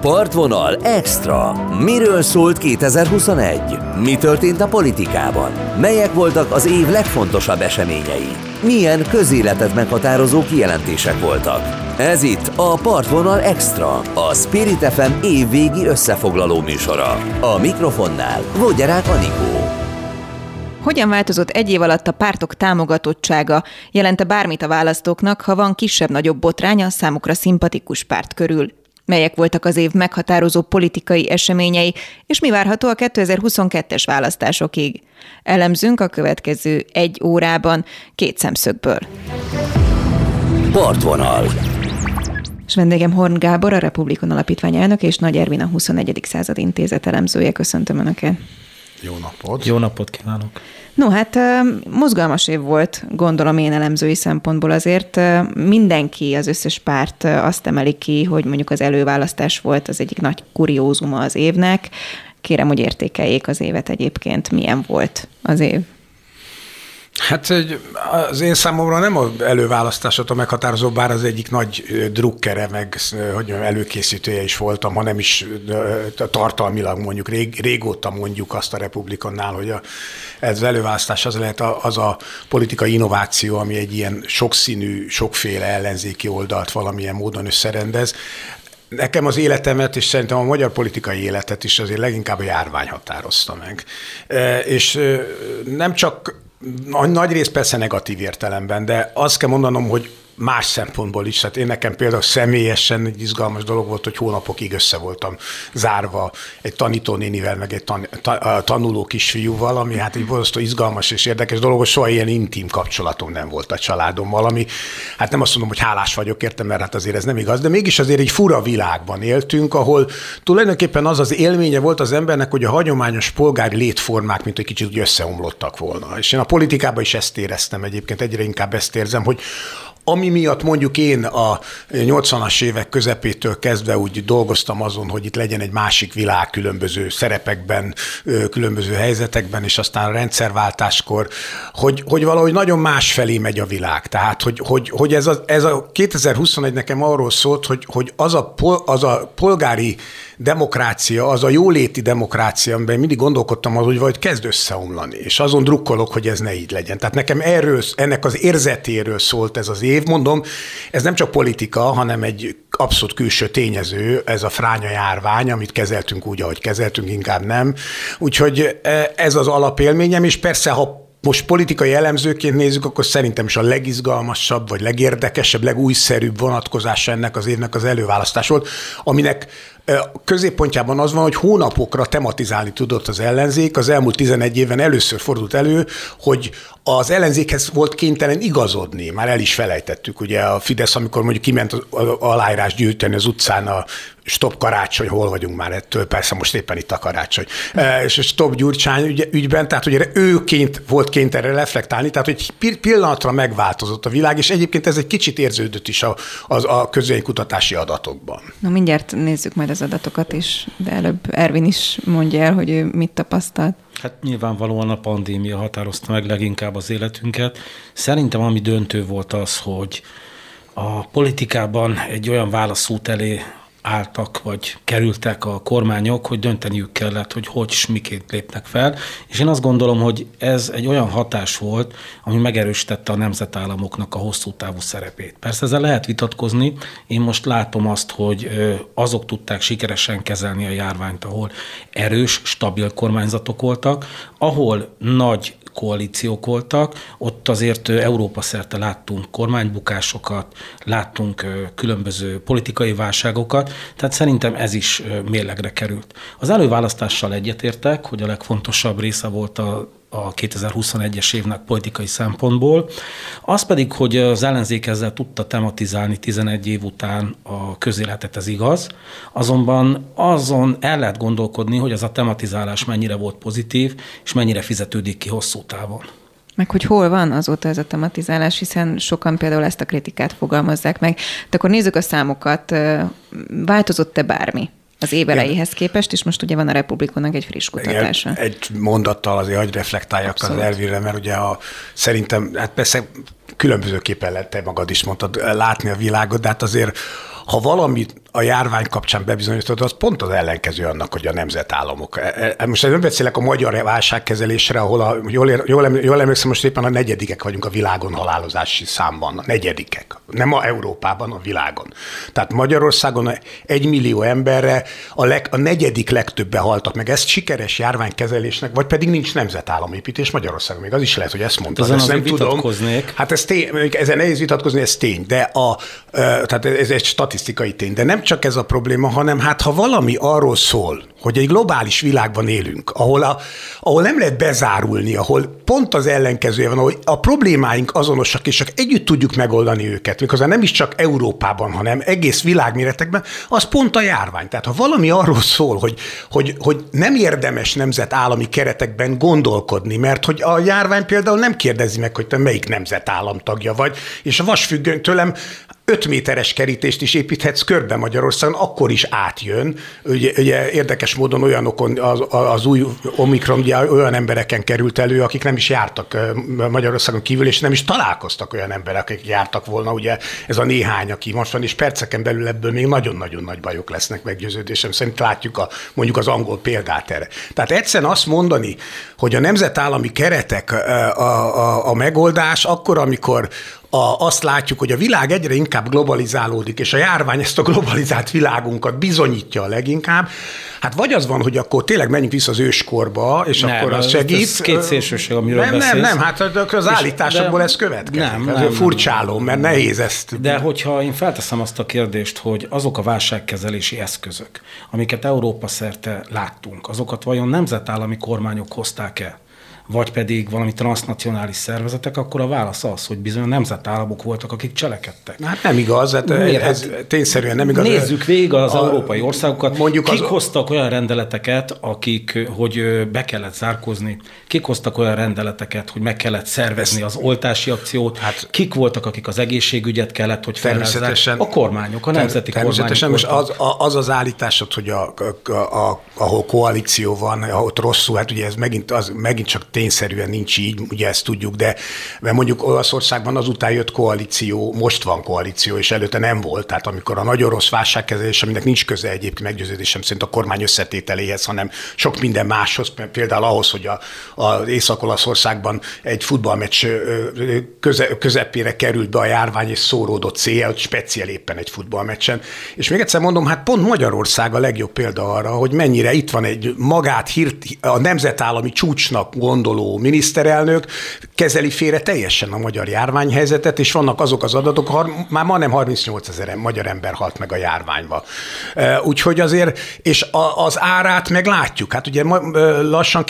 Partvonal Extra. Miről szólt 2021? Mi történt a politikában? Melyek voltak az év legfontosabb eseményei? Milyen közéletet meghatározó kijelentések voltak? Ez itt a Partvonal Extra, a Spirit FM évvégi összefoglaló műsora. A mikrofonnál Vogyarák Anikó. Hogyan változott egy év alatt a pártok támogatottsága? Jelente bármit a választóknak, ha van kisebb-nagyobb botránya számukra szimpatikus párt körül? Melyek voltak az év meghatározó politikai eseményei, és mi várható a 2022-es választásokig? Elemzünk a következő egy órában két szemszögből. Partvonal. És vendégem Horn Gábor, a Republikon Alapítvány elnök, és Nagy Ervin, a 21. század intézet elemzője. Köszöntöm Önöket. Jó napot! Jó napot kívánok! No, hát mozgalmas év volt, gondolom én elemzői szempontból azért. Mindenki, az összes párt azt emeli ki, hogy mondjuk az előválasztás volt az egyik nagy kuriózuma az évnek. Kérem, hogy értékeljék az évet egyébként, milyen volt az év. Hát az én számomra nem az előválasztásot a meghatározó, bár az egyik nagy drukkere, meg hogy mondjam, előkészítője is voltam, hanem is tartalmilag mondjuk rég, régóta mondjuk azt a republikonnál, hogy a, ez előválasztás az lehet a, az a politikai innováció, ami egy ilyen sokszínű, sokféle ellenzéki oldalt valamilyen módon összerendez. Nekem az életemet, és szerintem a magyar politikai életet is azért leginkább a járvány határozta meg. És nem csak nagy rész persze negatív értelemben, de azt kell mondanom, hogy más szempontból is. Hát én nekem például személyesen egy izgalmas dolog volt, hogy hónapokig össze voltam zárva egy tanítónénivel, meg egy tan, ta, tanuló kisfiúval, ami hát egy borzasztó izgalmas és érdekes dolog, hogy soha ilyen intim kapcsolatom nem volt a családommal, ami hát nem azt mondom, hogy hálás vagyok értem, mert hát azért ez nem igaz, de mégis azért egy fura világban éltünk, ahol tulajdonképpen az az élménye volt az embernek, hogy a hagyományos polgári létformák, mint egy kicsit úgy összeomlottak volna. És én a politikában is ezt éreztem egyébként, egyre inkább ezt érzem, hogy ami miatt mondjuk én a 80-as évek közepétől kezdve úgy dolgoztam azon, hogy itt legyen egy másik világ különböző szerepekben, különböző helyzetekben, és aztán a rendszerváltáskor, hogy, hogy valahogy nagyon más felé megy a világ. Tehát, hogy, hogy, hogy ez, a, ez a 2021 nekem arról szólt, hogy, hogy az, a, az a polgári demokrácia, az a jóléti demokrácia, amiben mindig gondolkodtam az, hogy vagy kezd összeomlani, és azon drukkolok, hogy ez ne így legyen. Tehát nekem erről, ennek az érzetéről szólt ez az év. Mondom, ez nem csak politika, hanem egy abszolút külső tényező, ez a fránya járvány, amit kezeltünk úgy, ahogy kezeltünk, inkább nem. Úgyhogy e, ez az alapélményem, és persze, ha most politikai elemzőként nézzük, akkor szerintem is a legizgalmasabb, vagy legérdekesebb, legújszerűbb vonatkozása ennek az évnek az előválasztás volt, aminek középpontjában az van, hogy hónapokra tematizálni tudott az ellenzék. Az elmúlt 11 évben először fordult elő, hogy az ellenzékhez volt kénytelen igazodni. Már el is felejtettük, ugye a Fidesz, amikor mondjuk kiment aláírás gyűjteni az utcán a stop karácsony, hol vagyunk már ettől, persze most éppen itt a karácsony, és a stop Gyurcsány ügy, ügyben, tehát ugye őként volt kénytelen reflektálni, tehát hogy pillanatra megváltozott a világ, és egyébként ez egy kicsit érződött is a, az, a közvéleménykutatási adatokban. Na mindjárt nézzük majd az adatokat is, de előbb Ervin is mondja el, hogy ő mit tapasztalt. Hát nyilvánvalóan a pandémia határozta meg leginkább az életünket. Szerintem ami döntő volt az, hogy a politikában egy olyan válaszút elé álltak, vagy kerültek a kormányok, hogy dönteniük kellett, hogy hogy és miként lépnek fel. És én azt gondolom, hogy ez egy olyan hatás volt, ami megerősítette a nemzetállamoknak a hosszú távú szerepét. Persze ezzel lehet vitatkozni. Én most látom azt, hogy azok tudták sikeresen kezelni a járványt, ahol erős, stabil kormányzatok voltak, ahol nagy koalíciók voltak, ott azért Európa szerte láttunk kormánybukásokat, láttunk különböző politikai válságokat, tehát szerintem ez is mérlegre került. Az előválasztással egyetértek, hogy a legfontosabb része volt a a 2021-es évnek politikai szempontból. Az pedig, hogy az ellenzék ezzel tudta tematizálni 11 év után a közéletet, ez igaz. Azonban azon el lehet gondolkodni, hogy ez a tematizálás mennyire volt pozitív, és mennyire fizetődik ki hosszú távon. Meg hogy hol van azóta ez a tematizálás, hiszen sokan például ezt a kritikát fogalmazzák meg. De akkor nézzük a számokat. Változott-e bármi? Az év elejéhez képest, és most ugye van a Republikonnak egy friss kutatása. Igen, egy mondattal azért, hogy reflektáljak Abszolút. az Elvire, mert ugye a, szerintem, hát persze különbözőképpen lehet, te magad is mondtad, látni a világot, de hát azért ha valamit a járvány kapcsán bebizonyított, az pont az ellenkező annak, hogy a nemzetállamok. Most nem beszélek a magyar válságkezelésre, ahol a, jól, jól, jól emlékszem, most éppen a negyedikek vagyunk a világon halálozási számban. A negyedikek. Nem a Európában, a világon. Tehát Magyarországon egy millió emberre a, leg, a negyedik legtöbben haltak meg. Ezt sikeres járványkezelésnek, vagy pedig nincs nemzetállamépítés Magyarországon. Még az is lehet, hogy ezt mondta. Ezen ezt nem tudom. Hát ez tény, ezen nehéz vitatkozni, ez tény, de a, tehát ez egy statisztikai tény. De nem csak ez a probléma, hanem hát ha valami arról szól, hogy egy globális világban élünk, ahol, a, ahol nem lehet bezárulni, ahol pont az ellenkezője van, hogy a problémáink azonosak, és csak együtt tudjuk megoldani őket, miközben nem is csak Európában, hanem egész világméretekben, az pont a járvány. Tehát ha valami arról szól, hogy, hogy, hogy nem érdemes nemzetállami keretekben gondolkodni, mert hogy a járvány például nem kérdezi meg, hogy te melyik nemzetállam tagja vagy, és a vasfüggöny tőlem 5 méteres kerítést is építhetsz körbe Magyarországon, akkor is átjön. Ugye, ugye érdekes módon olyanokon az, az új Omikron ugye olyan embereken került elő, akik nem is jártak Magyarországon kívül, és nem is találkoztak olyan emberek, akik jártak volna, ugye ez a néhány, aki most van, és perceken belül ebből még nagyon-nagyon nagy bajok lesznek meggyőződésem szerint látjuk a, mondjuk az angol példát erre. Tehát egyszerűen azt mondani, hogy a nemzetállami keretek a, a, a megoldás akkor, amikor a, azt látjuk, hogy a világ egyre inkább globalizálódik, és a járvány ezt a globalizált világunkat bizonyítja a leginkább, hát vagy az van, hogy akkor tényleg menjünk vissza az őskorba, és nem, akkor az segít. Ez két szélsőség, amiről Nem, beszélsz. nem, nem, hát az állításokból ez következik. Nem, nem, nem, furcsáló, mert nem. nehéz ezt. De hogyha én felteszem azt a kérdést, hogy azok a válságkezelési eszközök, amiket Európa szerte láttunk, azokat vajon nemzetállami kormányok hozták el? Vagy pedig valami transnacionális szervezetek, akkor a válasz az, hogy bizony a nemzetállamok voltak, akik cselekedtek. Hát nem igaz, hát Miért? ez hát tényszerűen nem igaz. Nézzük végig az a, európai országokat. Mondjuk kik az... hoztak olyan rendeleteket, akik, hogy be kellett zárkozni, kik hoztak olyan rendeleteket, hogy meg kellett szervezni az oltási akciót, hát, kik voltak, akik az egészségügyet kellett, hogy természetesen, A kormányok, a nemzeti természetesen kormányok. Természetesen, most az, az az állításod, hogy a, a, a, ahol koalíció van, ahol rosszul, hát ugye ez megint, az, megint csak tényszerűen nincs így, ugye ezt tudjuk, de mert mondjuk Olaszországban azután jött koalíció, most van koalíció, és előtte nem volt. Tehát amikor a nagyon rossz válságkezelés, aminek nincs köze egyébként meggyőződésem szerint a kormány összetételéhez, hanem sok minden máshoz, például ahhoz, hogy a, Észak-Olaszországban egy futballmeccs köze, közepére került be a járvány, és szóródott hogy speciál éppen egy futballmeccsen. És még egyszer mondom, hát pont Magyarország a legjobb példa arra, hogy mennyire itt van egy magát hírt, a nemzetállami csúcsnak gondol gondoló miniszterelnök kezeli félre teljesen a magyar járványhelyzetet, és vannak azok az adatok, már ma nem 38 ezer magyar ember halt meg a járványba. Úgyhogy azért, és az árát meg látjuk. Hát ugye lassan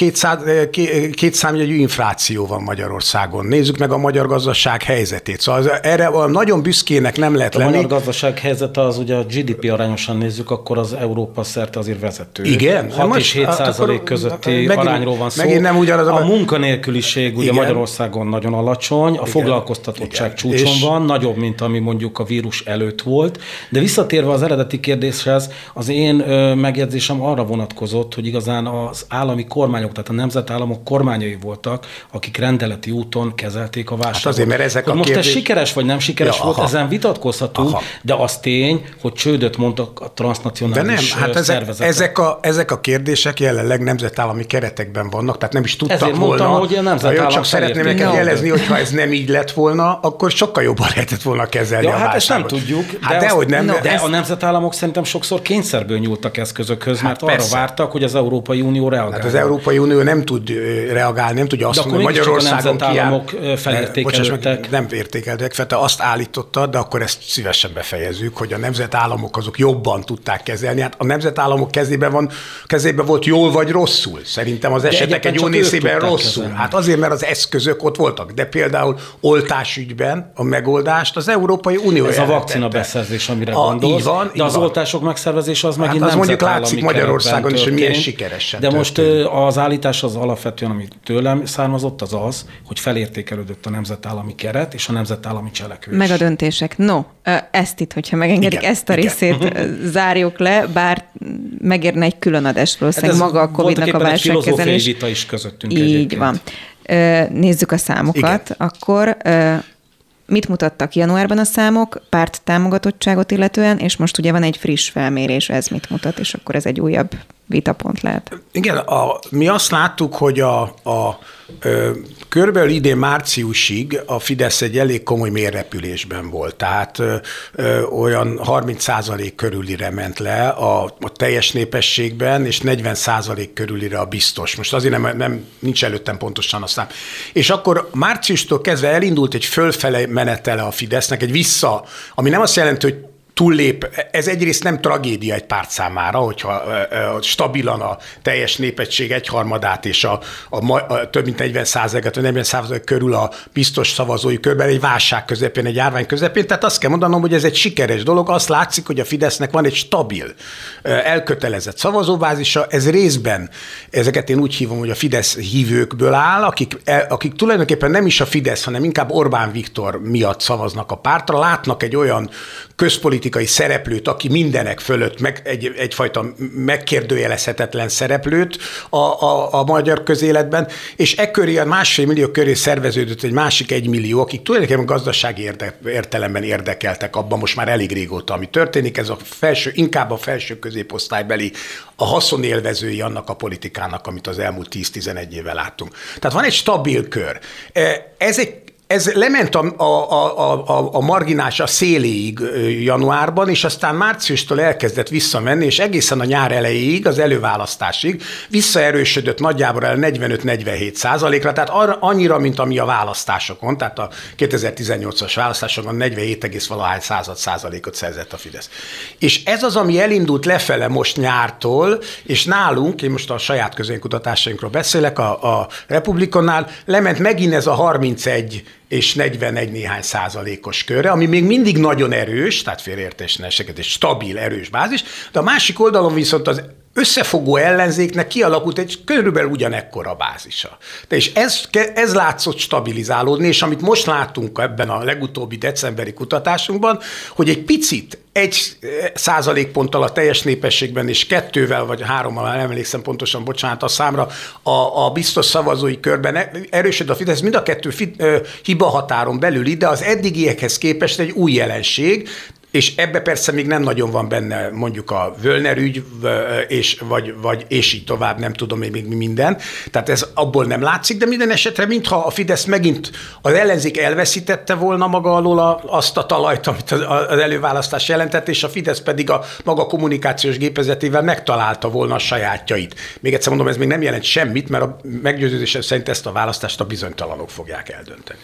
két számjegyű infláció van Magyarországon. Nézzük meg a magyar gazdaság helyzetét. Szóval erre nagyon büszkének nem lehet a lenni. A magyar gazdaság helyzete az ugye a GDP arányosan nézzük, akkor az Európa szerte azért vezető. Igen. 6 és 7 hát százalék közötti megint, arányról van szó. Megint nem ugyanaz a munkanélküliség ugye Igen. Magyarországon nagyon alacsony, a Igen. foglalkoztatottság Igen. csúcson és... van, nagyobb, mint ami mondjuk a vírus előtt volt. De visszatérve az eredeti kérdéshez, az én megjegyzésem arra vonatkozott, hogy igazán az állami kormányok, tehát a nemzetállamok kormányai voltak, akik rendeleti úton kezelték a válságot. Hát azért, mert ezek a Most kérdés... ez sikeres vagy nem sikeres ja, volt, aha. ezen vitatkozhatunk, aha. de az tény, hogy csődöt mondtak a transnacionális de nem, hát ezek, ezek, a, ezek a kérdések jelenleg nemzetállami keretekben vannak, tehát nem is tudtak Ezért volna. Mondtam, hogy a nemzetállam Csak szeretném neked jelezni, hogy ha ez nem így lett volna, akkor sokkal jobban lehetett volna kezelni ja, a hát ezt nem tudjuk. De, hát de, hogy nem, no, de ezt... a nemzetállamok szerintem sokszor kényszerből nyúltak eszközökhöz, hát mert persze. arra vártak, hogy az Európai Unió reagál. Hát az Európai Unió nem tud reagálni, nem tudja azt mondani, hogy Magyarországon a nemzetállamok felértékelődtek. Nem értékeltek, fel, te azt állítottad, de akkor ezt szívesen befejezzük, hogy a nemzetállamok azok jobban tudták kezelni. Hát a nemzetállamok kezében van, kezében volt jól vagy rosszul. Szerintem az esetek egy jó részében rosszul. Kezelni. Hát azért, mert az eszközök ott voltak, de például oltásügyben a megoldást az Európai Unió Ez a vakcina beszerzés, amire a, gondolsz. Így van, de az van. oltások megszervezése az hát megint az mondjuk látszik Magyarországon is, hogy milyen sikeresen De most az állítás az alapvetően, ami tőlem származott, az az, hogy felértékelődött a nemzetállami keret és a nemzetállami cselekvés. Meg a döntések. No, ezt itt, hogyha megengedik, igen, ezt a részét igen. zárjuk le, bár megérne egy külön adás valószínűleg hát maga a Covid-nak a válságkezelés. is közöttünk Így egyébként. van. Nézzük a számokat. Igen. Akkor Mit mutattak januárban a számok, párt támogatottságot illetően, és most ugye van egy friss felmérés, ez mit mutat, és akkor ez egy újabb vitapont lehet. Igen, a, mi azt láttuk, hogy a, a ö, körülbelül idén márciusig a Fidesz egy elég komoly mérrepülésben volt, tehát ö, ö, olyan 30 százalék körülire ment le a, a teljes népességben, és 40 százalék körülire a biztos. Most azért nem, nem nincs előttem pontosan a szám. És akkor márciustól kezdve elindult egy fölfele menetele a Fidesznek, egy vissza, ami nem azt jelenti, hogy túllép, ez egyrészt nem tragédia egy párt számára, hogyha stabilan a teljes népesség egyharmadát és a, a, a több mint 40 százalékat, vagy 40 százalék körül a biztos szavazói körben egy válság közepén, egy járvány közepén. Tehát azt kell mondanom, hogy ez egy sikeres dolog. Azt látszik, hogy a Fidesznek van egy stabil, elkötelezett szavazóbázisa. Ez részben, ezeket én úgy hívom, hogy a Fidesz hívőkből áll, akik, akik tulajdonképpen nem is a Fidesz, hanem inkább Orbán Viktor miatt szavaznak a pártra, látnak egy olyan közpolitikai szereplőt, aki mindenek fölött meg, egy, egyfajta megkérdőjelezhetetlen szereplőt a, a, a magyar közéletben, és e köré, a másfél millió köré szerveződött egy másik egy millió, akik tulajdonképpen gazdasági érde, értelemben érdekeltek abban most már elég régóta, ami történik, ez a felső, inkább a felső középosztálybeli a haszonélvezői annak a politikának, amit az elmúlt 10-11 éve láttunk. Tehát van egy stabil kör. E, ez egy ez lement a, a, a, a, a marginás a széléig januárban, és aztán márciustól elkezdett visszamenni, és egészen a nyár elejéig, az előválasztásig visszaerősödött nagyjából el 45-47 százalékra, tehát arra, annyira, mint ami a választásokon, tehát a 2018-as választásokon 47, valahány század százalékot szerzett a Fidesz. És ez az, ami elindult lefele most nyártól, és nálunk, én most a saját közénkutatásainkról beszélek, a, a Republikonnál lement megint ez a 31 és 41 néhány százalékos körre, ami még mindig nagyon erős, tehát félreértés ne eseket, egy stabil, erős bázis, de a másik oldalon viszont az összefogó ellenzéknek kialakult egy körülbelül ugyanekkora bázisa. De és ez, ez látszott stabilizálódni, és amit most látunk ebben a legutóbbi decemberi kutatásunkban, hogy egy picit egy százalékponttal a teljes népességben, és kettővel vagy hárommal, nem emlékszem pontosan, bocsánat a számra, a, a biztos szavazói körben erősöd a Fidesz, mind a kettő hiba határon belül, de az eddigiekhez képest egy új jelenség, és ebbe persze még nem nagyon van benne mondjuk a Völner ügy, és, vagy, vagy, és így tovább, nem tudom még minden. Tehát ez abból nem látszik, de minden esetre, mintha a Fidesz megint az ellenzék elveszítette volna maga alól a, azt a talajt, amit az előválasztás jelentett, és a Fidesz pedig a maga kommunikációs gépezetével megtalálta volna a sajátjait. Még egyszer mondom, ez még nem jelent semmit, mert a meggyőződésem szerint ezt a választást a bizonytalanok fogják eldönteni.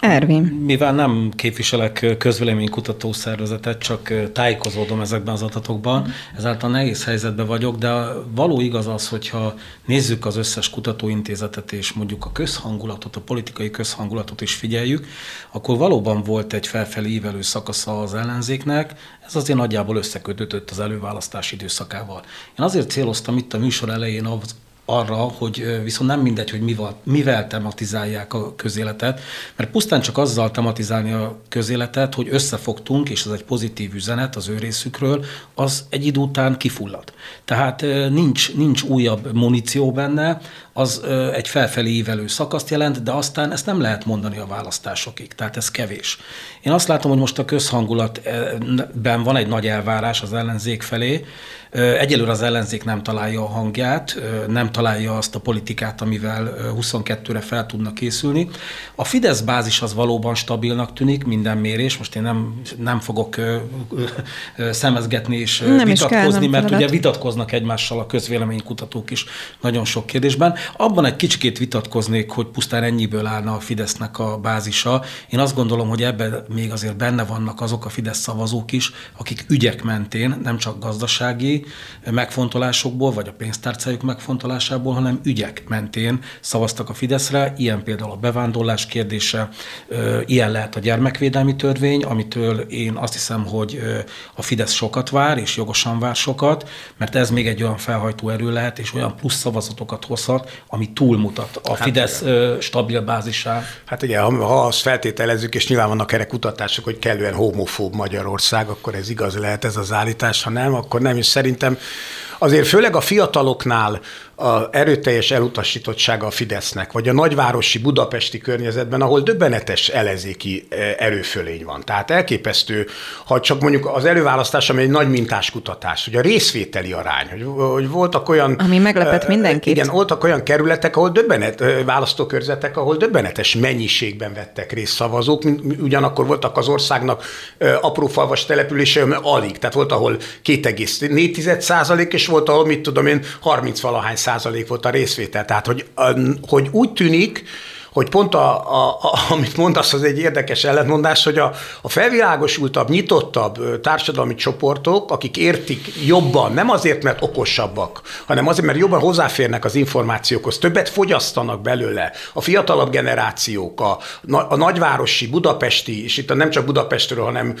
Ervin. Mivel nem képviselek közvéleménykutató szervezetet, csak tájékozódom ezekben az adatokban, ezáltal nehéz helyzetben vagyok, de való igaz az, hogyha nézzük az összes kutatóintézetet és mondjuk a közhangulatot, a politikai közhangulatot is figyeljük, akkor valóban volt egy felfelé ívelő szakasza az ellenzéknek, ez azért nagyjából összekötött az előválasztás időszakával. Én azért céloztam itt a műsor elején az arra, hogy viszont nem mindegy, hogy mivel, mivel tematizálják a közéletet, mert pusztán csak azzal tematizálni a közéletet, hogy összefogtunk, és ez egy pozitív üzenet az ő részükről, az egy idő után kifullad. Tehát nincs, nincs újabb muníció benne, az egy felfelé ívelő szakaszt jelent, de aztán ezt nem lehet mondani a választásokig, tehát ez kevés. Én azt látom, hogy most a közhangulatben van egy nagy elvárás az ellenzék felé, Egyelőre az ellenzék nem találja a hangját, nem találja azt a politikát, amivel 22-re fel tudnak készülni. A Fidesz bázis az valóban stabilnak tűnik, minden mérés. Most én nem, nem fogok szemezgetni és nem vitatkozni, kell, mert feladat. ugye vitatkoznak egymással a közvéleménykutatók is nagyon sok kérdésben. Abban egy kicsikét vitatkoznék, hogy pusztán ennyiből állna a Fidesznek a bázisa. Én azt gondolom, hogy ebben még azért benne vannak azok a Fidesz szavazók is, akik ügyek mentén, nem csak gazdasági megfontolásokból, vagy a pénztárcájuk megfontolásából, hanem ügyek mentén szavaztak a Fideszre. Ilyen például a bevándorlás kérdése, ilyen lehet a gyermekvédelmi törvény, amitől én azt hiszem, hogy a Fidesz sokat vár, és jogosan vár sokat, mert ez még egy olyan felhajtó erő lehet, és olyan plusz szavazatokat hozhat, ami túlmutat a hát Fidesz igen. stabil bázisá. Hát ugye, ha, ha azt feltételezzük, és nyilván vannak erre kutatások, hogy kellően homofób Magyarország, akkor ez igaz lehet ez az állítás, ha nem, akkor nem, és szerintem azért főleg a fiataloknál a erőteljes elutasítottsága a Fidesznek, vagy a nagyvárosi budapesti környezetben, ahol döbbenetes elezéki erőfölény van. Tehát elképesztő, ha csak mondjuk az előválasztás, ami egy nagy mintás kutatás, hogy a részvételi arány, hogy, hogy voltak olyan... Ami meglepett mindenkit. Igen, voltak olyan kerületek, ahol döbbenet, választókörzetek, ahol döbbenetes mennyiségben vettek részt szavazók, ugyanakkor voltak az országnak apró falvas települése, alig, tehát volt, ahol 2,4 százalék, és volt, ahol mit tudom én, 30 valahány százalék volt a részvétel. Tehát, hogy, hogy úgy tűnik, hogy pont a, a, a, amit mondasz, az egy érdekes ellentmondás, hogy a, a felvilágosultabb, nyitottabb társadalmi csoportok, akik értik jobban, nem azért, mert okosabbak, hanem azért, mert jobban hozzáférnek az információkhoz, többet fogyasztanak belőle. A fiatalabb generációk, a, a nagyvárosi, budapesti, és itt nem csak Budapestről, hanem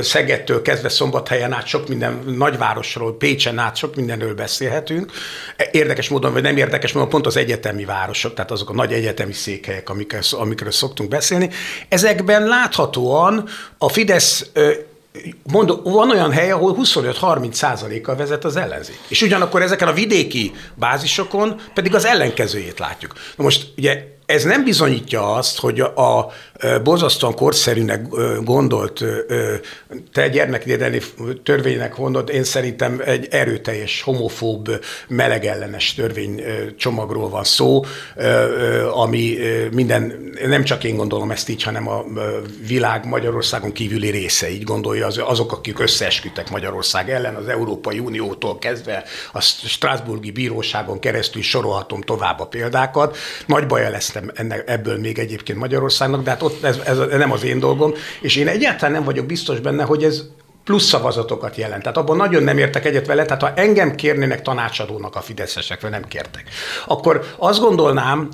Szegedtől kezdve Szombathelyen át sok minden nagyvárosról, Pécsen át sok mindenről beszélhetünk. Érdekes módon, vagy nem érdekes módon, pont az egyetemi városok, tehát azok a nagy egyetemi szék székhelyek, amikről, amikről szoktunk beszélni. Ezekben láthatóan a Fidesz Mondom, van olyan hely, ahol 25-30 százalékkal vezet az ellenzék. És ugyanakkor ezeken a vidéki bázisokon pedig az ellenkezőjét látjuk. Na most ugye ez nem bizonyítja azt, hogy a borzasztóan korszerűnek gondolt, te gyermekvédelmi törvénynek mondod, én szerintem egy erőteljes, homofób, melegellenes törvénycsomagról van szó, ami minden, nem csak én gondolom ezt így, hanem a világ Magyarországon kívüli része így gondolja, azok, akik összeesküdtek Magyarország ellen, az Európai Uniótól kezdve a Strasburgi Bíróságon keresztül sorolhatom tovább a példákat. Nagy baj lesz ebből még egyébként Magyarországnak, de hát ott ez, ez nem az én dolgom, és én egyáltalán nem vagyok biztos benne, hogy ez plusz szavazatokat jelent. Tehát abban nagyon nem értek egyet vele, tehát ha engem kérnének tanácsadónak a fideszesek, vagy nem kértek, akkor azt gondolnám,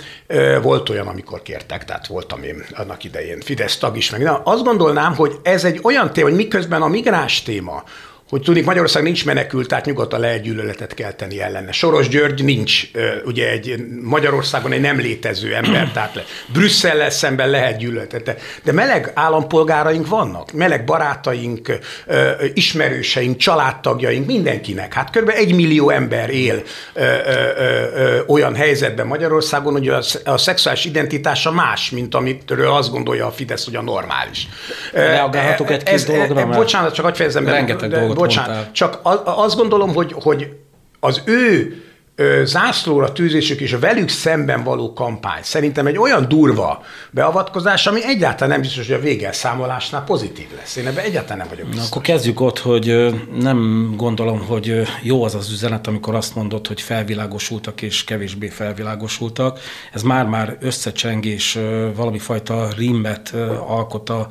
volt olyan, amikor kértek, tehát voltam én annak idején Fidesz tag is, meg nem, azt gondolnám, hogy ez egy olyan téma, hogy miközben a migráns téma, hogy tudnik, Magyarország nincs menekült, tehát nyugodtan lehet gyűlöletet kelteni ellene. Soros György nincs, ugye egy Magyarországon egy nem létező ember, tehát Brüsszellel szemben lehet gyűlöletet. De, meleg állampolgáraink vannak, meleg barátaink, ismerőseink, családtagjaink, mindenkinek. Hát kb. egy millió ember él olyan helyzetben Magyarországon, hogy a, a szexuális identitása más, mint amitől azt gondolja a Fidesz, hogy a normális. Reagálhatok egy-két dologra? Bocsánat, csak hogy fejezem Rengeteg dolgot bocsánat, mondtál. csak azt gondolom, hogy, hogy az ő zászlóra tűzésük és a velük szemben való kampány szerintem egy olyan durva beavatkozás, ami egyáltalán nem biztos, hogy a végelszámolásnál pozitív lesz. Én ebben egyáltalán nem vagyok biztos. Na, akkor kezdjük ott, hogy nem gondolom, hogy jó az az üzenet, amikor azt mondod, hogy felvilágosultak és kevésbé felvilágosultak. Ez már-már összecsengés, valami fajta rímet alkot a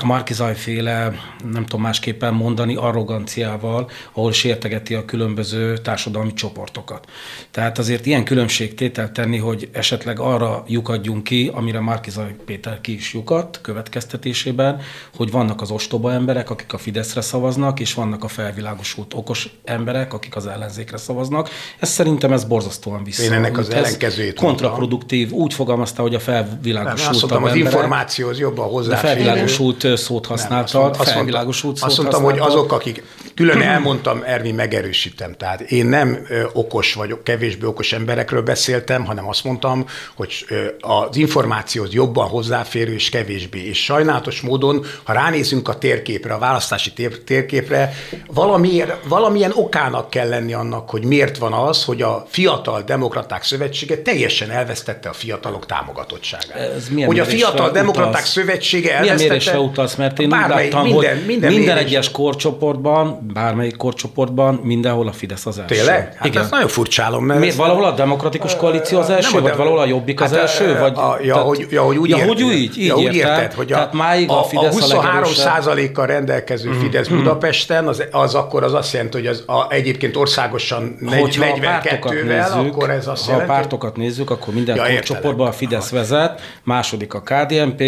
a Markizaj féle, nem tudom másképpen mondani, arroganciával, ahol sértegeti a különböző társadalmi csoportokat. Tehát azért ilyen különbségtétel tenni, hogy esetleg arra lyukadjunk ki, amire Markizaj Péter ki is lyukadt következtetésében, hogy vannak az ostoba emberek, akik a Fideszre szavaznak, és vannak a felvilágosult okos emberek, akik az ellenzékre szavaznak. Ez szerintem ez borzasztóan vissza. Én ennek az ellenkezőjét Kontraproduktív. Úgy fogalmazta, hogy a felvilágosult nem, az információhoz jobban hozzá. felvilágosult szót használtad, nem, azt felvilágosult szót Azt mondtam, használtad. hogy azok, akik, külön elmondtam, Ervi, megerősítem. Tehát én nem okos vagyok, kevésbé okos emberekről beszéltem, hanem azt mondtam, hogy az információhoz jobban hozzáférő és kevésbé. És sajnálatos módon, ha ránézünk a térképre, a választási tér, térképre, valamiért, valamilyen okának kell lenni annak, hogy miért van az, hogy a Fiatal Demokraták Szövetsége teljesen elvesztette a fiatalok támogatottságát. Ez hogy a Fiatal Demokraták Szövetsége elvesztette utalsz, mert én Bármely, úgy láttam, minden, hogy minden, minden egyes korcsoportban, bármelyik korcsoportban, mindenhol a Fidesz az első. Tényleg? Hát Igen. ezt nagyon furcsálom. Mert Miért? Valahol a demokratikus koalíció az első, vagy valahol a jobbik az hát, első? Vagy, a, ja, tehát, hogy, ja, hogy úgy, ja, hogy úgy, így, ja, úgy érted, hogy a, tehát máig a, a, Fidesz a 23 százalékkal rendelkező mm. Fidesz mm. Budapesten, az, az akkor az azt jelenti, hogy az a, egyébként országosan 42-vel, akkor ez azt jelenti. Ha a pártokat nézzük, akkor minden csoportban a Fidesz vezet, második a KDNP,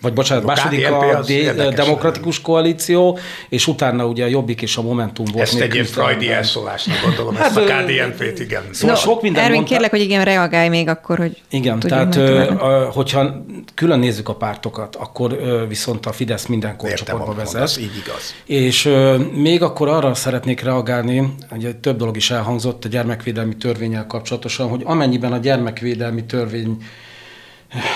vagy bocsánat, A második a D- érdekes. demokratikus koalíció, és utána ugye a Jobbik és a Momentum volt. Ezt még egy ilyen freudi elszólásnak gondolom, ezt a Hát, KDNP-t, igen. Szóval sok minden Ervin, mondta- kérlek, hogy igen, reagálj még akkor, hogy Igen, tehát ö, hogyha külön nézzük a pártokat, akkor ö, viszont a Fidesz minden Értem, korcsoportba amit vezet. mondasz, így igaz. És ö, még akkor arra szeretnék reagálni, hogy több dolog is elhangzott a gyermekvédelmi törvényel kapcsolatosan, hogy amennyiben a gyermekvédelmi törvény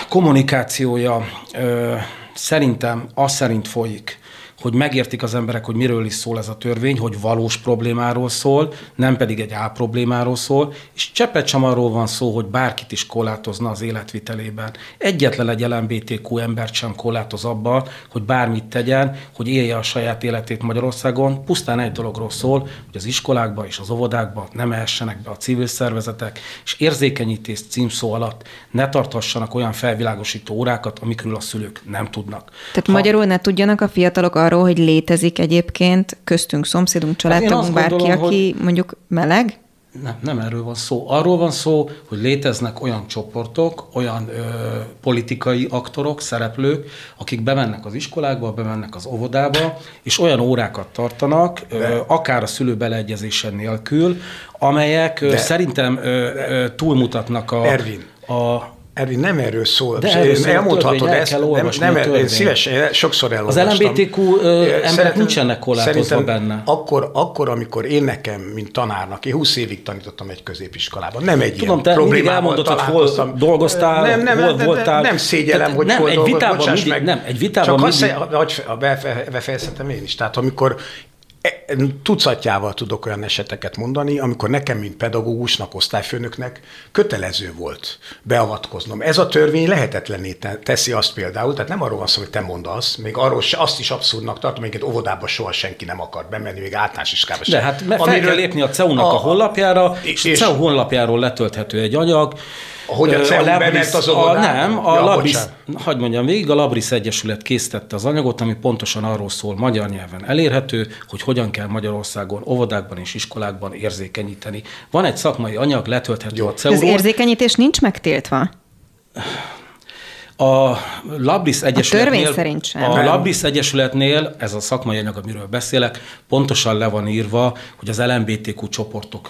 kommunikációja ö, szerintem az szerint folyik, hogy megértik az emberek, hogy miről is szól ez a törvény, hogy valós problémáról szól, nem pedig egy álproblémáról szól, és cseppet sem arról van szó, hogy bárkit is korlátozna az életvitelében. Egyetlen egy LMBTQ embert sem korlátoz abban, hogy bármit tegyen, hogy élje a saját életét Magyarországon. Pusztán egy dologról szól, hogy az iskolákba és az óvodákba nem ehessenek be a civil szervezetek, és érzékenyítés címszó alatt ne tarthassanak olyan felvilágosító órákat, amikről a szülők nem tudnak. Tehát magyarul ne tudjanak a fiatalok arról, hogy létezik egyébként köztünk szomszédunk, Hát családtagunk, bárki, gondolom, aki mondjuk meleg? Nem, nem erről van szó. Arról van szó, hogy léteznek olyan csoportok, olyan ö, politikai aktorok, szereplők, akik bemennek az iskolákba, bemennek az óvodába, és olyan órákat tartanak, ö, akár a szülő beleegyezése nélkül, amelyek ö, szerintem ö, ö, túlmutatnak a, Ervin. a Ervin, nem erről szól. De erről szól elmondhatod törvény, el ezt. kell Nem, olvasni nem, a én szívesen, sokszor elolvastam. LMBTQ, ö, emberek Szerintem- nincsenek korlátozva benne. Akkor, akkor, amikor én nekem, mint tanárnak, én 20 évig tanítottam egy középiskolában, nem egy Tudom, ilyen te mindig problémával elmondod, hogy hol dolgoztál, nem, nem, hol nem, nem, voltál. Nem szégyelem, Tehát hogy nem, hol egy vitában mindig- meg. nem, egy vitában Csak mindig- befe- befejezhetem én is. Tehát amikor tucatjával tudok olyan eseteket mondani, amikor nekem, mint pedagógusnak, osztályfőnöknek kötelező volt beavatkoznom. Ez a törvény lehetetlené te- teszi azt például, tehát nem arról van szó, hogy te mondasz, még arról se, azt is abszurdnak tartom, hogy óvodába soha senki nem akar bemenni, még általános iskába De sem. hát meg fel kell lépni a CEU-nak a, a honlapjára, és, és- a CEU honlapjáról letölthető egy anyag. Hogy a CEU Labris- bement az a? Nem, a Ja, Labris, hagyd mondjam végig, a Labris Egyesület készítette az anyagot, ami pontosan arról szól, magyar nyelven elérhető, hogy hogyan kell Magyarországon óvodákban és iskolákban érzékenyíteni. Van egy szakmai anyag, letölthető Jó. a Az CEU-ról. érzékenyítés nincs megtiltva? A Labris Egyesületnél, törvény szerint sem. A. Labris Egyesületnél, ez a szakmai anyag, amiről beszélek, pontosan le van írva, hogy az LMBTQ csoportok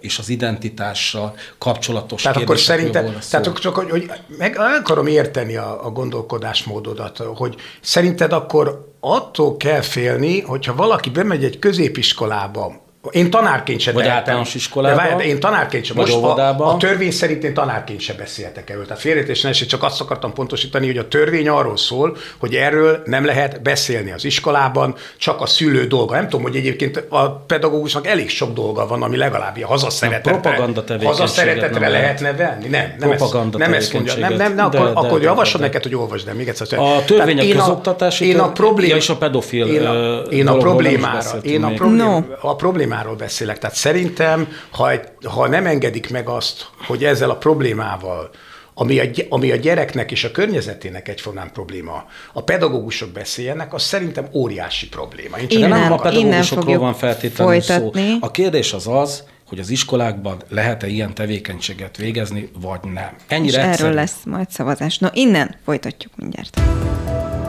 és az identitással kapcsolatos Tehát akkor szerintem, tehát akkor csak, hogy, hogy meg el akarom érteni a, a gondolkodásmódodat, hogy szerinted akkor attól kell félni, hogyha valaki bemegy egy középiskolába, én tanárként sem Vagy tehetem. általános iskolába, De én tanárként sem. vagy Most a, a, törvény szerint én tanárként sem beszéltek erről. Tehát félretés ne esik, csak azt akartam pontosítani, hogy a törvény arról szól, hogy erről nem lehet beszélni az iskolában, csak a szülő dolga. Nem tudom, hogy egyébként a pedagógusnak elég sok dolga van, ami legalább a hazaszeretetre, propaganda hazaszeretetre lehetne venni. Nem, nem Propaganda ezt, nem ezt mondja. Nem, nem, nem, akkor, De, de, akkor de, javaslom de. neked, hogy olvasd el még egyszer. A törvény Tehát a én közoktatási én a problém, ja, és a pedofil, én a, én a problémára, én a, problém, a problémáról beszélek. Tehát szerintem, ha, egy- ha nem engedik meg azt, hogy ezzel a problémával ami a, ami a gyereknek és a környezetének egyformán probléma, a pedagógusok beszéljenek, az szerintem óriási probléma. Én csak Innen- nem a pedagógusokról van feltétlenül szó. folytatni. A kérdés az az, hogy az iskolákban lehet-e ilyen tevékenységet végezni, vagy nem. Ennyire És egyszerű. erről lesz majd szavazás. No, innen folytatjuk mindjárt.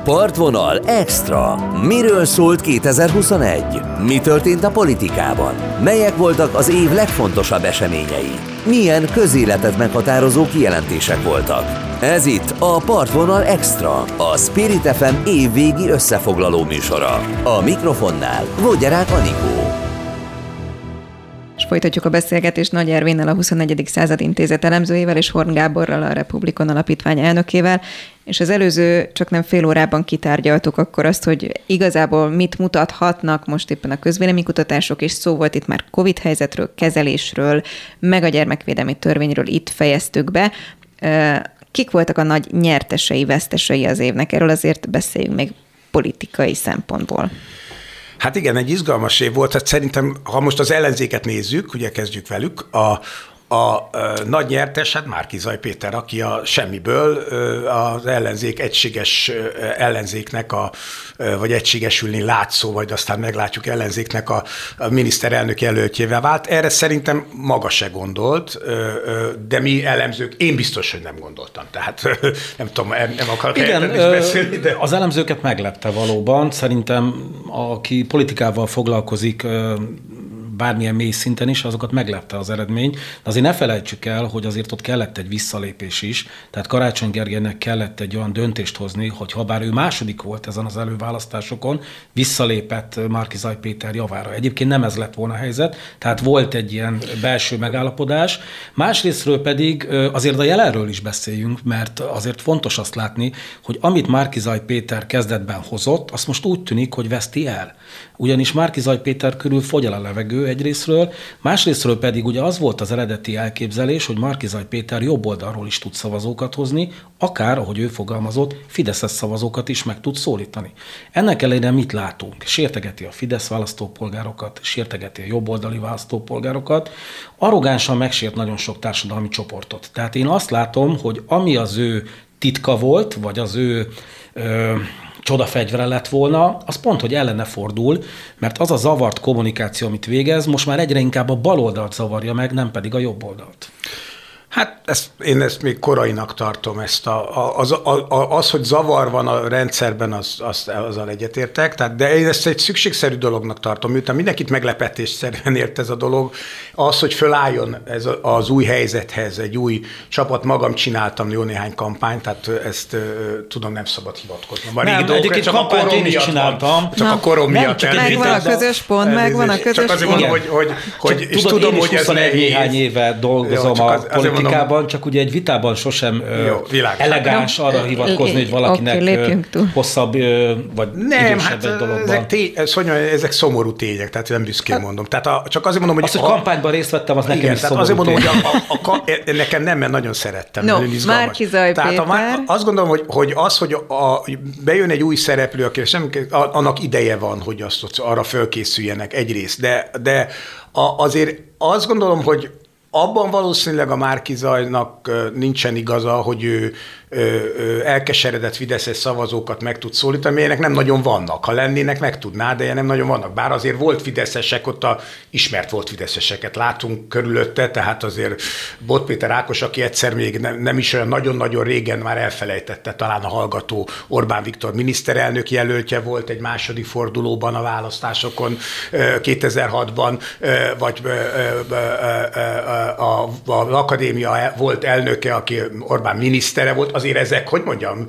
Partvonal Extra. Miről szólt 2021? Mi történt a politikában? Melyek voltak az év legfontosabb eseményei? Milyen közéletet meghatározó kijelentések voltak? Ez itt a Partvonal Extra, a Spirit FM évvégi összefoglaló műsora. A mikrofonnál Vogyarák Anikó. Folytatjuk a beszélgetést Nagy Ervénnel, a 21. század intézet elemzőjével és Horn Gáborral, a Republikon Alapítvány elnökével, és az előző csak nem fél órában kitárgyaltuk akkor azt, hogy igazából mit mutathatnak most éppen a közvéleménykutatások, és szó volt itt már Covid helyzetről, kezelésről, meg a gyermekvédelmi törvényről itt fejeztük be. Kik voltak a nagy nyertesei, vesztesei az évnek? Erről azért beszéljünk még politikai szempontból. Hát igen, egy izgalmas év volt. Hát szerintem, ha most az ellenzéket nézzük, ugye kezdjük velük, a, a nagy nyertes, hát Márkizaj Péter, aki a semmiből az ellenzék egységes ellenzéknek, a, vagy egységesülni látszó, vagy aztán meglátjuk ellenzéknek a, a miniszterelnök jelöltjével vált. Erre szerintem maga se gondolt, de mi elemzők, én biztos, hogy nem gondoltam. Tehát nem tudom, nem akarok Igen, is beszélni, de... Az elemzőket meglepte valóban. Szerintem, aki politikával foglalkozik, bármilyen mély szinten is, azokat meglepte az eredmény. De azért ne felejtsük el, hogy azért ott kellett egy visszalépés is, tehát Karácsony Gergelynek kellett egy olyan döntést hozni, hogy ha bár ő második volt ezen az előválasztásokon, visszalépett Zaj Péter javára. Egyébként nem ez lett volna a helyzet, tehát volt egy ilyen belső megállapodás. Másrésztről pedig azért a jelenről is beszéljünk, mert azért fontos azt látni, hogy amit Zaj Péter kezdetben hozott, azt most úgy tűnik, hogy veszti el. Ugyanis Zaj Péter körül fogy el a levegő, egyrésztről, másrésztről pedig ugye az volt az eredeti elképzelés, hogy Markizaj Péter jobb oldalról is tud szavazókat hozni, akár, ahogy ő fogalmazott, Fideszes szavazókat is meg tud szólítani. Ennek ellenére mit látunk? Sértegeti a Fidesz választópolgárokat, sértegeti a jobboldali választópolgárokat, arrogánsan megsért nagyon sok társadalmi csoportot. Tehát én azt látom, hogy ami az ő titka volt, vagy az ő ö, csodafegyvere lett volna, az pont, hogy ellene fordul, mert az a zavart kommunikáció, amit végez, most már egyre inkább a baloldalt zavarja meg, nem pedig a jobb oldalt. Hát ezt, én ezt még korainak tartom, ezt a, a, az, a, a, az, hogy zavar van a rendszerben, az, az, azzal egyetértek, tehát, de én ezt egy szükségszerű dolognak tartom, miután mindenkit meglepetésszerűen ért ez a dolog, az, hogy fölálljon ez az új helyzethez, egy új csapat, magam csináltam jó néhány kampányt, tehát ezt tudom, nem szabad hivatkoznom. A nem, egyébként csak a korom én is csináltam. Van, csak Na, a korom nem, miatt. Csak megvan a közös pont, megvan a közös pont. Csak azért mondom, hogy, hogy, hogy és tudom, hogy ez néhány éve dolgozom a politikában, csak ugye egy vitában sosem Jó, elegáns arra hivatkozni, hogy valakinek okay, hosszabb vagy nem, idősebb hát egy dologban. Ezek, té- ez, hogy mondjam, ezek szomorú tények, tehát nem büszkén hát, mondom. Tehát a, csak azért mondom, hogy... Az, hogy a, kampányban részt vettem, az nekem igen, is tehát azért mondom, hogy a, a, a, e- nekem nem, mert nagyon szerettem. No, Márki Zaj Tehát a, azt gondolom, hogy, hogy az, hogy a, bejön egy új szereplő, aki sem, annak ideje van, hogy azt arra fölkészüljenek egyrészt, de, de a, azért azt gondolom, hogy abban valószínűleg a Márki Zajnak nincsen igaza, hogy ő elkeseredett Fideszes szavazókat meg tud szólítani, amelyek nem nagyon vannak. Ha lennének, meg tudná, de nem nagyon vannak. Bár azért volt Fideszesek, ott a ismert volt Fideszeseket látunk körülötte, tehát azért Bot Péter Ákos, aki egyszer még nem, nem is olyan nagyon-nagyon régen már elfelejtette, talán a hallgató Orbán Viktor miniszterelnök jelöltje volt egy második fordulóban a választásokon 2006-ban, vagy az akadémia volt elnöke, aki Orbán minisztere volt, azért ezek, hogy mondjam,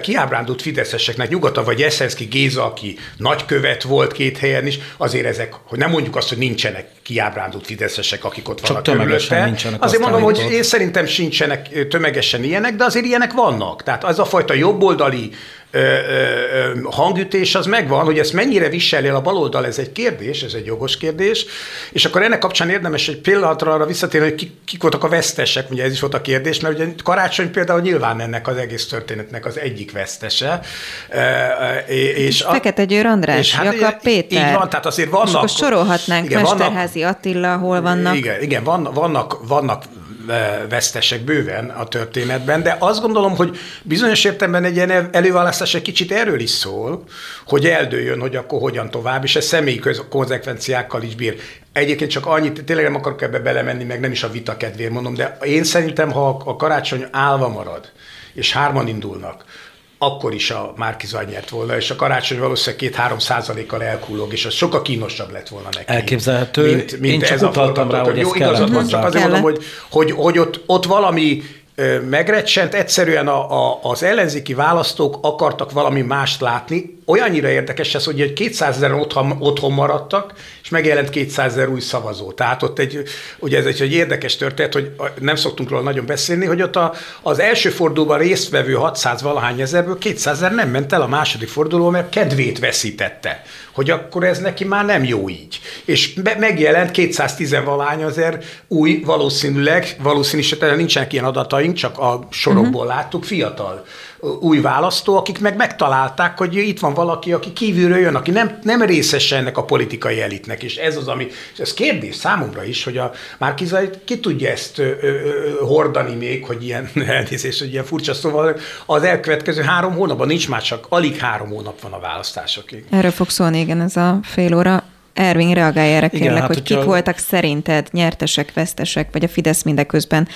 kiábrándult fideszeseknek nyugata, vagy Eszenszki Géza, aki nagykövet volt két helyen is, azért ezek, hogy nem mondjuk azt, hogy nincsenek kiábrándult fideszesek, akik ott vannak tömegesen nincsenek. Azért mondom, hogy én szerintem sincsenek tömegesen ilyenek, de azért ilyenek vannak. Tehát az a fajta jobboldali hangütés az megvan, hogy ezt mennyire viseli a baloldal, ez egy kérdés, ez egy jogos kérdés, és akkor ennek kapcsán érdemes egy pillanatra arra visszatérni, hogy kik, kik voltak a vesztesek, ugye ez is volt a kérdés, mert ugye Karácsony például nyilván ennek az egész történetnek az egyik vesztese. És, és a, Fekete Győr András, és hát, Jakab Péter. Így van, tehát azért vannak... És akkor sorolhatnánk igen, Mesterházi vannak, Attila, hol vannak. Igen, igen vannak, vannak, vannak vesztesek bőven a történetben, de azt gondolom, hogy bizonyos értelemben egy ilyen előválasztás egy kicsit erről is szól, hogy eldőjön, hogy akkor hogyan tovább, és ez személyi konzekvenciákkal is bír. Egyébként csak annyit, tényleg nem akarok ebbe belemenni, meg nem is a vita kedvéért mondom, de én szerintem, ha a karácsony állva marad, és hárman indulnak, akkor is a Márkizaj nyert volna, és a karácsony valószínűleg két-három százalékkal elkullog, és az sokkal kínosabb lett volna neki. Elképzelhető. Mint, mint Én csak ez utaltam rá, hogy Jó, ez igazad van, csak azért mondom, hogy, hogy, hogy ott, ott valami megrecsent, egyszerűen a, a, az ellenzéki választók akartak valami mást látni. Olyannyira érdekes ez, hogy egy 200 ezer otthon, otthon maradtak, és megjelent 200 ezer új szavazó. Tehát ott egy, ugye ez egy, egy érdekes történet, hogy nem szoktunk róla nagyon beszélni, hogy ott a, az első fordulóban résztvevő 600 valahány ezerből 200 ezer nem ment el a második fordulóban, mert kedvét veszítette hogy akkor ez neki már nem jó így. És be, megjelent 210 valány azért új, valószínűleg, valószínűleg nincsenek ilyen adataink, csak a sorokból uh-huh. láttuk, fiatal új választó, akik meg megtalálták, hogy itt van valaki, aki kívülről jön, aki nem, nem részese ennek a politikai elitnek, és ez az, ami, és ez kérdés számomra is, hogy a Márkizai ki tudja ezt ö, ö, hordani még, hogy ilyen elnézést, hogy ilyen furcsa szóval az elkövetkező három hónapban nincs már csak alig három hónap van a választásokig. Erről fog szólni, igen, ez a fél óra. Ervin, reagálj erre kérlek, Igen, hát, hogy kik a... voltak szerinted nyertesek, vesztesek, vagy a Fidesz mindeközben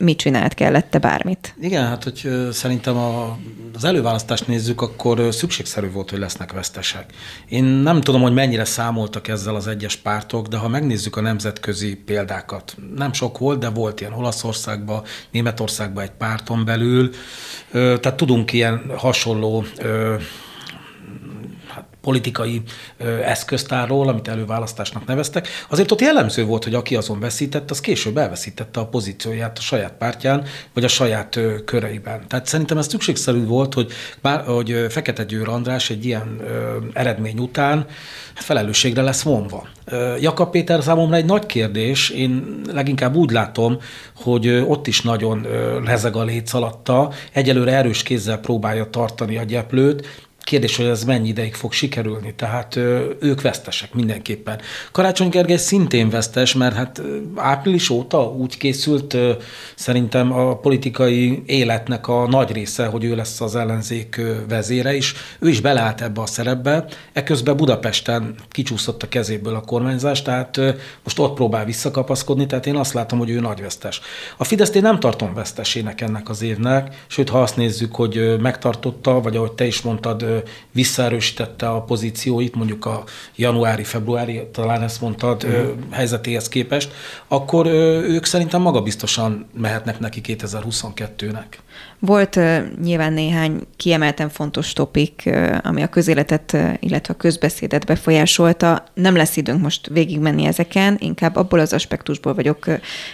mit csinált, kellette bármit? Igen, hát hogy szerintem a, az előválasztást nézzük, akkor szükségszerű volt, hogy lesznek vesztesek. Én nem tudom, hogy mennyire számoltak ezzel az egyes pártok, de ha megnézzük a nemzetközi példákat, nem sok volt, de volt ilyen Olaszországban, Németországban egy párton belül, tehát tudunk ilyen hasonló politikai eszköztárról, amit előválasztásnak neveztek, azért ott jellemző volt, hogy aki azon veszített, az később elveszítette a pozícióját a saját pártján, vagy a saját köreiben. Tehát szerintem ez szükségszerű volt, hogy, bár, hogy Fekete Győr András egy ilyen eredmény után felelősségre lesz vonva. Jakab Péter számomra egy nagy kérdés, én leginkább úgy látom, hogy ott is nagyon lezeg a léc alatta, egyelőre erős kézzel próbálja tartani a gyeplőt, Kérdés, hogy ez mennyi ideig fog sikerülni, tehát ők vesztesek mindenképpen. Karácsony Gergely szintén vesztes, mert hát április óta úgy készült szerintem a politikai életnek a nagy része, hogy ő lesz az ellenzék vezére is. Ő is beleállt ebbe a szerepbe, eközben Budapesten kicsúszott a kezéből a kormányzás, tehát most ott próbál visszakapaszkodni, tehát én azt látom, hogy ő nagy vesztes. A Fideszt én nem tartom vesztesének ennek az évnek, sőt, ha azt nézzük, hogy megtartotta, vagy ahogy te is mondtad, visszaerősítette a pozícióit, mondjuk a januári-februári, talán ezt mondtad, mm. helyzetéhez képest, akkor ők szerintem magabiztosan mehetnek neki 2022-nek. Volt nyilván néhány kiemelten fontos topik, ami a közéletet, illetve a közbeszédet befolyásolta. Nem lesz időnk most végigmenni ezeken, inkább abból az aspektusból vagyok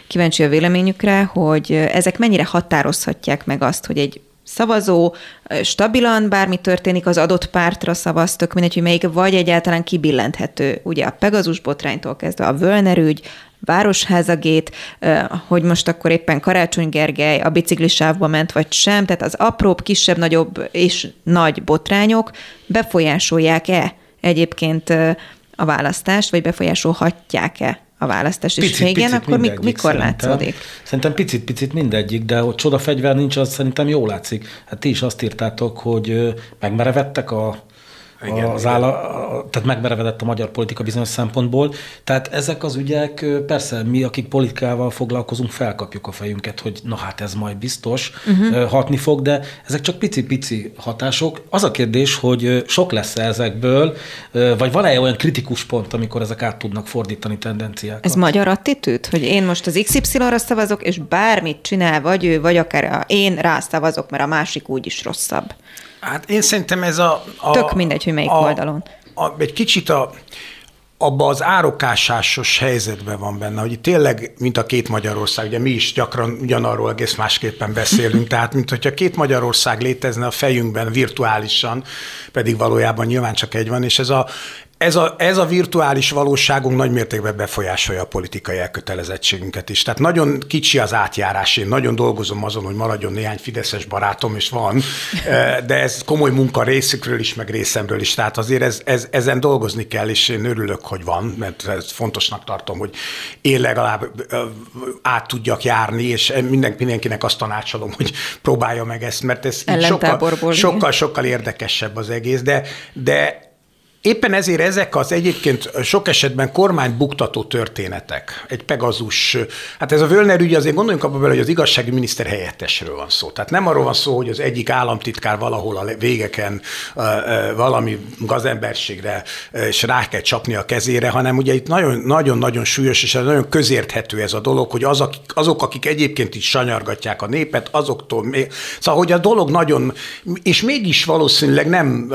kíváncsi a véleményükre, hogy ezek mennyire határozhatják meg azt, hogy egy szavazó stabilan, bármi történik, az adott pártra szavaz, tök mindegy, hogy melyik, vagy egyáltalán kibillenthető. Ugye a Pegazus botránytól kezdve a Völner ügy, Városházagét, hogy most akkor éppen Karácsony Gergely a biciklisávba ment, vagy sem, tehát az apróbb, kisebb, nagyobb és nagy botrányok befolyásolják-e egyébként a választást, vagy befolyásolhatják-e a választás, és picit, igen, akkor mik, mikor szerintem. látszódik? Szerintem picit-picit mindegyik, de hogy csoda fegyver nincs, az szerintem jól látszik. Hát ti is azt írtátok, hogy megmerevettek a igen, az áll, tehát megmerevedett a magyar politika bizonyos szempontból. Tehát ezek az ügyek, persze mi, akik politikával foglalkozunk, felkapjuk a fejünket, hogy na hát ez majd biztos uh-huh. hatni fog, de ezek csak pici-pici hatások. Az a kérdés, hogy sok lesz ezekből, vagy van-e olyan kritikus pont, amikor ezek át tudnak fordítani tendenciákat? Ez magyar attitűd, hogy én most az XY-ra szavazok, és bármit csinál, vagy ő, vagy akár én rá szavazok, mert a másik úgyis rosszabb. Hát én szerintem ez a... a Tök mindegy, hogy melyik a, oldalon. A, egy kicsit a, abba az árokásásos helyzetben van benne, hogy tényleg, mint a két Magyarország, ugye mi is gyakran ugyanarról egész másképpen beszélünk, tehát mint hogyha két Magyarország létezne a fejünkben virtuálisan, pedig valójában nyilván csak egy van, és ez a, ez a, ez a virtuális valóságunk nagy mértékben befolyásolja a politikai elkötelezettségünket is. Tehát nagyon kicsi az átjárás, én nagyon dolgozom azon, hogy maradjon néhány fideszes barátom, és van, de ez komoly munka részükről is, meg részemről is. Tehát azért ez, ez, ezen dolgozni kell, és én örülök, hogy van, mert ez fontosnak tartom, hogy én legalább át tudjak járni, és minden, mindenkinek azt tanácsolom, hogy próbálja meg ezt, mert ez sokkal, sokkal, sokkal érdekesebb az egész, de, de Éppen ezért ezek az egyébként sok esetben kormány buktató történetek, egy Pegazus, hát ez a Völner ügy, azért gondoljunk abba bele, hogy az igazsági miniszter helyettesről van szó. Tehát nem arról van szó, hogy az egyik államtitkár valahol a végeken valami gazemberségre és rá kell csapni a kezére, hanem ugye itt nagyon-nagyon súlyos és nagyon közérthető ez a dolog, hogy az, akik, azok, akik egyébként is sanyargatják a népet, azoktól még, szóval, hogy a dolog nagyon, és mégis valószínűleg nem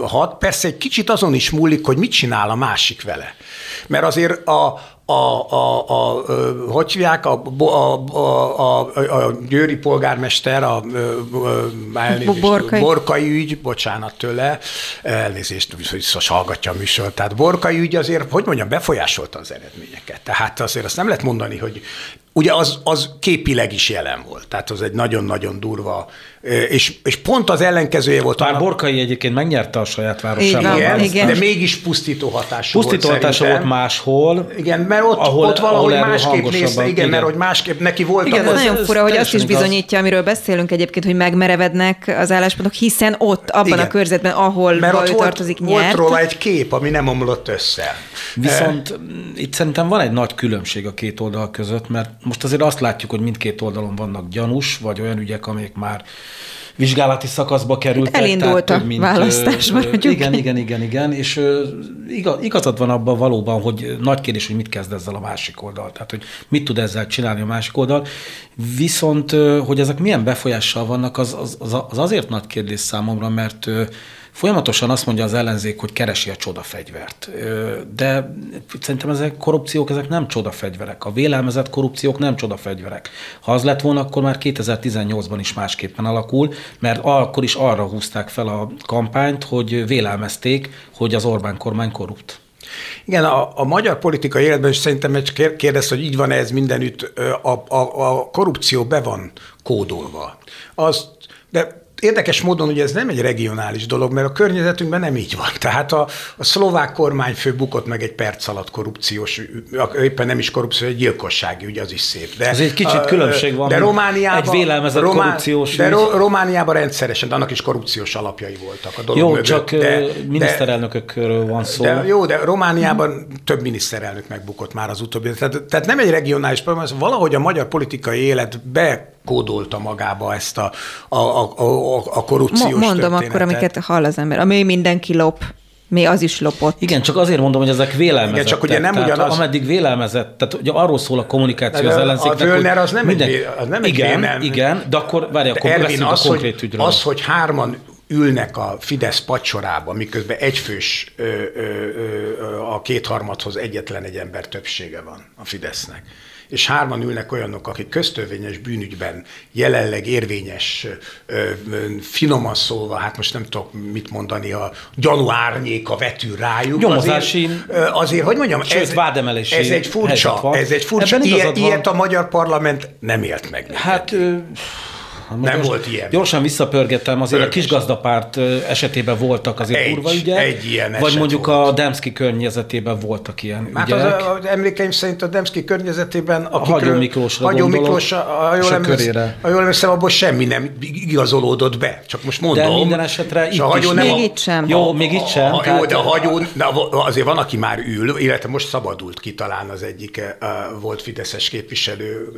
hat, persze egy kicsit az azon is múlik, hogy mit csinál a másik vele. Mert azért a, a, a, a, a hogy hívják, a, a, a, a, a győri polgármester, a, a, a Borkai. Borkai ügy, bocsánat tőle, elnézést, biztos hallgatja a műsor, tehát Borkai ügy azért, hogy mondjam, befolyásolta az eredményeket. Tehát azért azt nem lehet mondani, hogy ugye az, az képileg is jelen volt, tehát az egy nagyon-nagyon durva és, és pont az ellenkezője volt. Már Borkai egyébként megnyerte a saját városában. Igen, igen, de mégis pusztító hatású pusztító volt hatása volt máshol. Igen, mert ott, ahol, ott valahogy ahol másképp nézte, igen, igen, mert hogy másképp neki volt. Igen, ez, ez nagyon fura, hogy azt is bizonyítja, amiről beszélünk egyébként, hogy megmerevednek az álláspontok, hiszen ott, abban igen. a körzetben, ahol mert ott volt, tartozik, nyert. Volt róla egy kép, ami nem omlott össze. Viszont itt szerintem van egy nagy különbség a két oldal között, mert most azért azt látjuk, hogy mindkét oldalon vannak gyanús, vagy olyan ügyek, amik már vizsgálati szakaszba kerültek. Elindult a mint, választásban. Igen, igen, igen, igen, és igazad van abban valóban, hogy nagy kérdés, hogy mit kezd ezzel a másik oldal, tehát hogy mit tud ezzel csinálni a másik oldal, viszont hogy ezek milyen befolyással vannak, az, az, az azért nagy kérdés számomra, mert Folyamatosan azt mondja az ellenzék, hogy keresi a csodafegyvert. De szerintem ezek korrupciók, ezek nem csodafegyverek. A vélelmezett korrupciók nem csodafegyverek. Ha az lett volna, akkor már 2018-ban is másképpen alakul, mert akkor is arra húzták fel a kampányt, hogy vélelmezték, hogy az Orbán kormány korrupt. Igen, a, a magyar politikai életben is szerintem egy kérdez, hogy így van ez mindenütt, a, a, a korrupció be van kódolva. Azt, de Érdekes módon ugye ez nem egy regionális dolog, mert a környezetünkben nem így van. Tehát a, a szlovák kormányfő bukott meg egy perc alatt korrupciós, éppen nem is korrupció, egy gyilkossági ügy, az is szép. De, ez egy kicsit különbség van. De Romániában, egy vélelmezett Román, korrupciós De Ro- Romániában rendszeresen, de annak is korrupciós alapjai voltak a dolog Jó, mögött. csak de, miniszterelnökökről van szó. De, jó, de Romániában hmm. több miniszterelnök megbukott már az utóbbi. Tehát, tehát nem egy regionális probléma, valahogy a magyar politikai élet be kódolta magába ezt a, a, a, a, a korrupciós Mondom történetet. akkor, amiket hall az ember, ami mindenki lop. Mi az is lopott. Igen, csak azért mondom, hogy ezek vélelmezettek. Igen, csak ugye nem tehát, ugyanaz... Ameddig vélelmezett, tehát ugye arról szól a kommunikáció az ellenzéknek, A Völner az nem minden... egy, az nem igen, egy igen, de akkor várj, akkor Ervin, az, a konkrét hogy, ügyről. Az, hogy hárman ülnek a Fidesz pacsorába, miközben egyfős ö, ö, ö, a kétharmadhoz egyetlen egy ember többsége van a Fidesznek és hárman ülnek olyanok, akik köztörvényes bűnügyben jelenleg érvényes, finoman szólva, hát most nem tudok mit mondani, a gyanú árnyéka vetül rájuk. Nyomozási, azért, azért, hogy mondjam, sőt, ez, vádemelési ez egy furcsa, ez egy furcsa, ilyet, ilyet a magyar parlament nem élt meg. Hát nem gyors, volt ilyen. Gyorsan visszapörgettem, azért Pörges. a kisgazdapárt esetében voltak azért egy, kurva ügyek. Egy ilyen Vagy mondjuk volt. a Demszki környezetében voltak ilyen hát ügyek. Az, az emlékeim szerint a Demszki környezetében, a Hagyó Miklósra Hagyó Miklós, a, a jól, emlékszem, a jól emlékszem, abból semmi nem igazolódott be. Csak most mondom. De minden esetre itt is. Még nem itt sem. Jó, még itt sem. A, jó, de a hagyó, azért van, aki már ül, illetve most szabadult ki talán az egyik volt Fideszes képviselő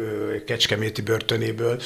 Kecskeméti börtönéből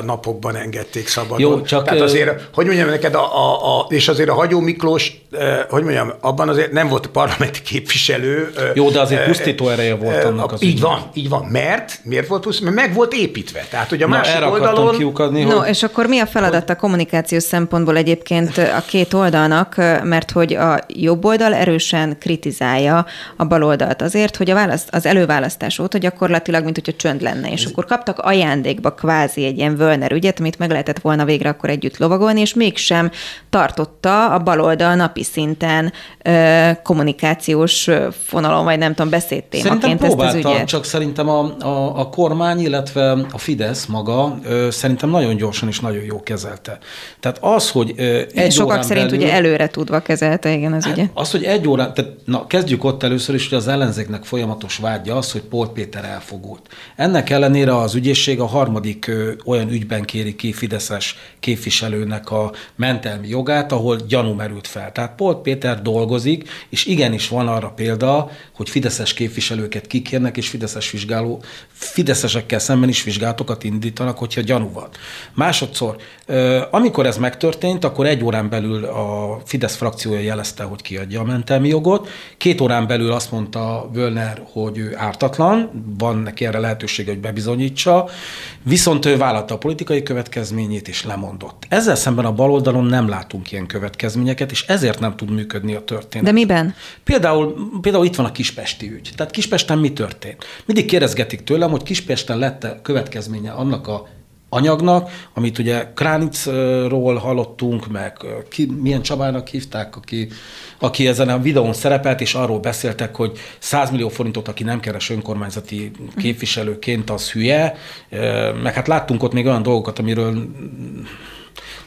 a napokban enged engedték szabadon. Jó, csak Tehát azért, hogy mondjam neked, a, a, a, és azért a Hagyó Miklós, hogy mondjam, abban azért nem volt parlamenti képviselő. Jó, de azért pusztító ereje volt annak az Így ügyben. van, így van. Mert? Miért volt pusztító? Mert meg volt építve. Tehát, hogy a Na, másik oldalon... Kiukadni, no, hogy... és akkor mi a feladat a kommunikációs szempontból egyébként a két oldalnak, mert hogy a jobb oldal erősen kritizálja a bal oldalt azért, hogy a választ, az előválasztás óta gyakorlatilag, mint hogyha csönd lenne, és Ez... akkor kaptak ajándékba kvázi egy ilyen Völner ügyet, amit meg lehetett volna végre akkor együtt lovagolni, és mégsem tartotta a baloldal napi szinten ö, kommunikációs fonalon, vagy nem tudom, beszédtémaként ezt az ügyet. csak szerintem a, a, a kormány, illetve a Fidesz maga ö, szerintem nagyon gyorsan és nagyon jó kezelte. Tehát az, hogy ö, egy Sokak szerint belül, ugye előre tudva kezelte, igen, az hát ügyet. Az, hogy egy órán, tehát na, kezdjük ott először is, hogy az ellenzéknek folyamatos vágya az, hogy Pol Péter elfogult. Ennek ellenére az ügyészség a harmadik ö, olyan ügyben kéri ki fideszes képviselőnek a mentelmi jogát, ahol gyanú merült fel. Tehát Polt Péter dolgozik, és igenis van arra példa, hogy fideszes képviselőket kikérnek, és fideszes vizsgáló, fideszesekkel szemben is vizsgálatokat indítanak, hogyha gyanú van. Másodszor, amikor ez megtörtént, akkor egy órán belül a Fidesz frakciója jelezte, hogy kiadja a mentelmi jogot. Két órán belül azt mondta Völner, hogy ő ártatlan, van neki erre lehetősége, hogy bebizonyítsa, viszont ő vállalta a politikai következményét és lemondott. Ezzel szemben a baloldalon nem látunk ilyen következményeket, és ezért nem tud működni a történet. De miben? Például, például itt van a Kispesti ügy. Tehát Kispesten mi történt? Mindig kérdezgetik tőlem, hogy Kispesten lett következménye annak a anyagnak, amit ugye Kránicról hallottunk, meg ki, milyen Csabának hívták, aki, aki ezen a videón szerepelt, és arról beszéltek, hogy 100 millió forintot, aki nem keres önkormányzati képviselőként, az hülye, meg hát láttunk ott még olyan dolgokat, amiről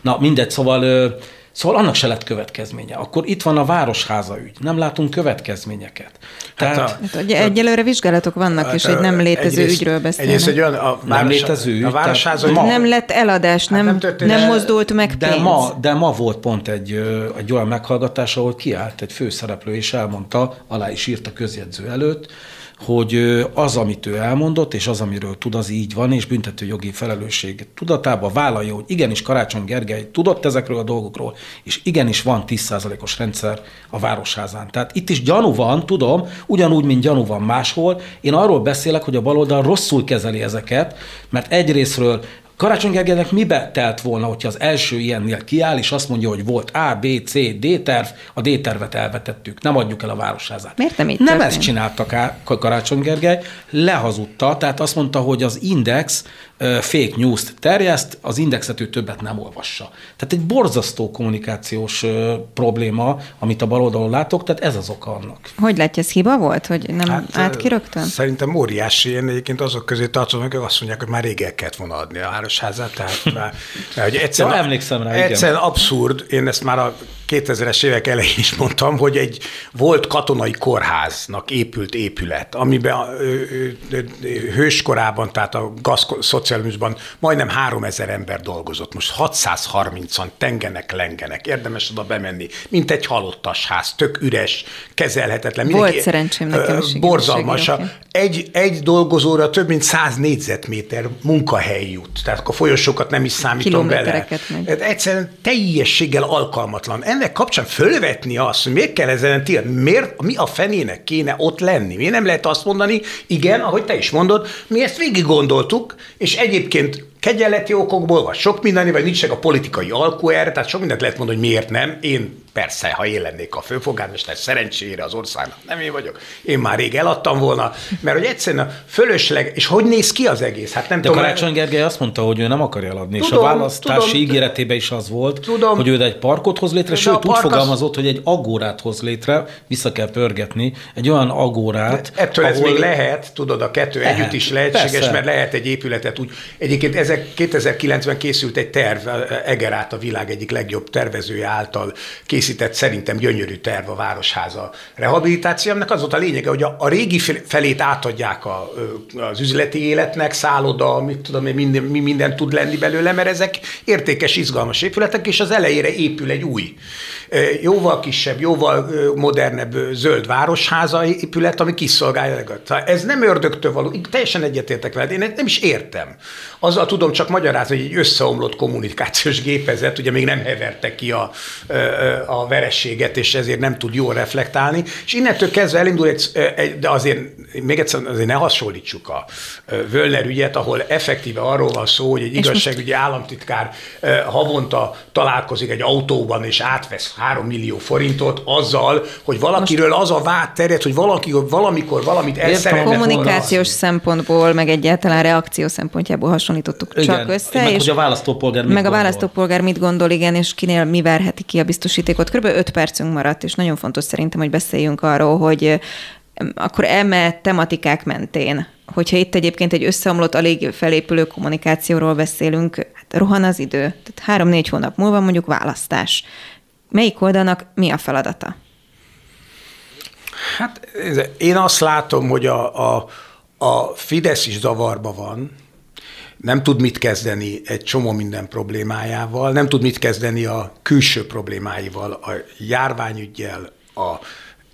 na mindegy, szóval Szóval annak se lett következménye. Akkor itt van a Városháza ügy. Nem látunk következményeket. Tehát, hát a, hát, ugye egyelőre vizsgálatok vannak, hát és egy nem létező egyrészt, ügyről beszélnek. Egyrészt egy olyan, a város, nem létező ügy. A Városháza ügy. Nem lett eladás, nem, nem, történt, nem mozdult meg de pénz. Ma, de ma volt pont egy, egy olyan meghallgatás, ahol kiállt egy főszereplő, és elmondta, alá is írt a közjegyző előtt, hogy az, amit ő elmondott, és az, amiről tud, az így van, és büntető jogi felelősség tudatában vállalja, hogy igenis Karácsony Gergely tudott ezekről a dolgokról, és igenis van 10%-os rendszer a városházán. Tehát itt is gyanú van, tudom, ugyanúgy, mint gyanú van máshol. Én arról beszélek, hogy a baloldal rosszul kezeli ezeket, mert egyrésztről Karácsony Gergelynek mibe telt volna, hogyha az első ilyennél kiáll, és azt mondja, hogy volt A, B, C, D terv, a D tervet elvetettük, nem adjuk el a városházát. Miért nem így Nem történt? ezt csináltak Karácsony Gergely, lehazudta, tehát azt mondta, hogy az Index fake news-t terjeszt, az indexet ő többet nem olvassa. Tehát egy borzasztó kommunikációs probléma, amit a baloldalon látok, tehát ez az oka annak. Hogy látja, ez hiba volt, hogy nem hát, átkirögtön? Szerintem óriási. Én egyébként azok közé tartozom, akik azt mondják, hogy már rég el kellett volna adni a városházát. Tehát már, hogy egyszerűen, emlékszem rá, egyszerűen abszurd, én ezt már a 2000-es évek elején is mondtam, hogy egy volt katonai kórháznak épült épület, amiben a, hőskorában, tehát a gazszocializmusban majdnem 3000 ember dolgozott. Most 630-an tengenek, lengenek. Érdemes oda bemenni, mint egy halottas ház, tök üres, kezelhetetlen. Mindenki, volt szerencsém nekem is. Borzalmas. Egy, egy dolgozóra több mint 100 négyzetméter munkahely jut. Tehát a folyosókat nem is számítom bele. Megy. Egyszerűen teljességgel alkalmatlan ennek kapcsán fölvetni azt, hogy miért kell ezen tiltani, miért, mi a fenének kéne ott lenni? Miért nem lehet azt mondani, igen, ahogy te is mondod, mi ezt végig gondoltuk, és egyébként kegyeleti okokból, vagy sok mindenni, vagy nincs a politikai alkú erre, tehát sok mindent lehet mondani, hogy miért nem. Én persze, ha én lennék a főfogármester, szerencsére az országnak nem én vagyok, én már rég eladtam volna, mert hogy egyszerűen a fölösleg, és hogy néz ki az egész? Hát nem De tudom, Karácsony Gergely azt mondta, hogy ő nem akarja eladni, tudom, és a választási tudom, ígéretében is az volt, tudom, hogy ő egy parkot hoz létre, sőt úgy fogalmazott, az... hogy egy agórát hoz létre, vissza kell pörgetni, egy olyan agórát. De ettől ahol... ez még lehet, tudod, a kettő lehet, együtt is lehetséges, persze. mert lehet egy épületet úgy. Egyébként ez 2009-ben készült egy terv, Egerát a világ egyik legjobb tervezője által készített szerintem gyönyörű terv a Városháza rehabilitációnak. Az volt a lényege, hogy a, a régi felét átadják a, az üzleti életnek, szálloda, mit tudom én, minden, mi minden tud lenni belőle, mert ezek értékes, izgalmas épületek, és az elejére épül egy új jóval kisebb, jóval modernebb zöld városháza épület, ami kiszolgálja. Ez nem ördögtől való, teljesen egyetértek veled, én nem is értem. Azzal tudom csak magyarázni, hogy egy összeomlott kommunikációs gépezet, ugye még nem heverte ki a verességet, és ezért nem tud jól reflektálni, és innentől kezdve elindul egy, de azért még egyszer azért ne hasonlítsuk a Völner ügyet, ahol effektíve arról van szó, hogy egy igazságügyi államtitkár havonta találkozik egy autóban, és átvesz 3 millió forintot azzal, hogy valakiről az a vád terjed, hogy valaki, valamikor valamit el szeretne Kommunikációs szempontból, meg egyáltalán reakció szempontjából hasonlítottuk igen, csak össze. Meg, és hogy a választópolgár mit Meg gondol. a választópolgár mit gondol, igen, és kinél mi verheti ki a biztosítékot. Körülbelül 5 percünk maradt, és nagyon fontos szerintem, hogy beszéljünk arról, hogy akkor eme tematikák mentén, hogyha itt egyébként egy összeomlott, alig felépülő kommunikációról beszélünk, hát rohan az idő. Tehát három-négy hónap múlva mondjuk választás melyik oldalnak mi a feladata? Hát én azt látom, hogy a, a, a Fidesz is zavarba van, nem tud mit kezdeni egy csomó minden problémájával, nem tud mit kezdeni a külső problémáival, a járványügyel, a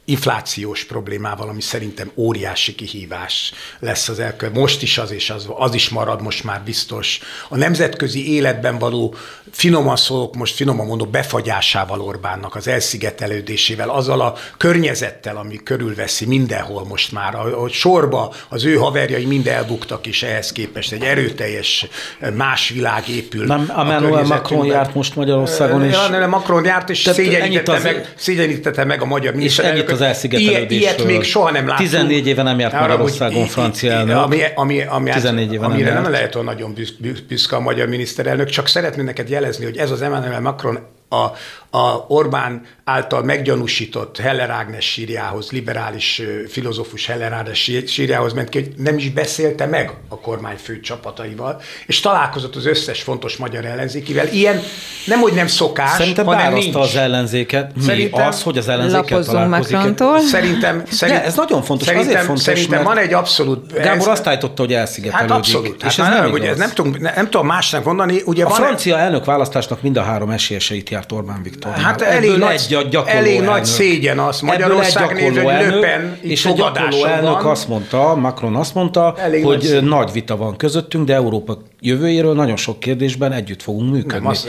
inflációs problémával, ami szerintem óriási kihívás lesz az elkövet. Most is az, és az, az is marad most már biztos. A nemzetközi életben való finoman szólok, most finoman mondok, befagyásával Orbánnak, az elszigetelődésével, azzal a környezettel, ami körülveszi mindenhol most már, a, a sorba az ő haverjai mind elbuktak, és ehhez képest egy erőteljes más világ épül. Nem, Emmanuel Macron járt most Magyarországon, és... Ja, nem, Macron járt, és szégyenítette, meg, szégyenítette meg a magyar ennyit az elszigetelődésről. Ilyet még soha nem láttunk. 14 éve nem járt Magyarországon francia elnök. Ami, ami, ami, 14 éve amire nem, nem lehet olyan nagyon büszke a magyar miniszterelnök, csak szeretném neked jelezni, hogy ez az Emmanuel Macron a, a Orbán által meggyanúsított Heller Ágnes sírjához, liberális filozófus Heller Ágnes sírjához ment ki, hogy nem is beszélte meg a kormány fő csapataival, és találkozott az összes fontos magyar ellenzékivel. Ilyen nem, hogy nem szokás, Szerintem hanem nincs. az ellenzéket. Mi szerintem, az, hogy az ellenzéket találkozik? Macrontól. Szerintem, szerint, ne, ez nagyon fontos. Szerintem, azért fontos, szerintem van egy abszolút... Gábor ez, azt állította, hogy elszigetelődik. Hát abszolút. És hát ez nem, nem, ugye, ez nem, tudom, nem, nem tudom másnak mondani. Ugye a van francia elnök választásnak mind a három esélyeseit járt Orbán Viktor. Hát elég, nagy, egy elég nagy szégyen az Magyarország nézve, hogy Löpen és a gyakorló elnök van. azt mondta, Macron azt mondta, elég hogy nagy, nagy vita van közöttünk, de Európa jövőjéről nagyon sok kérdésben együtt fogunk működni. Nem, az,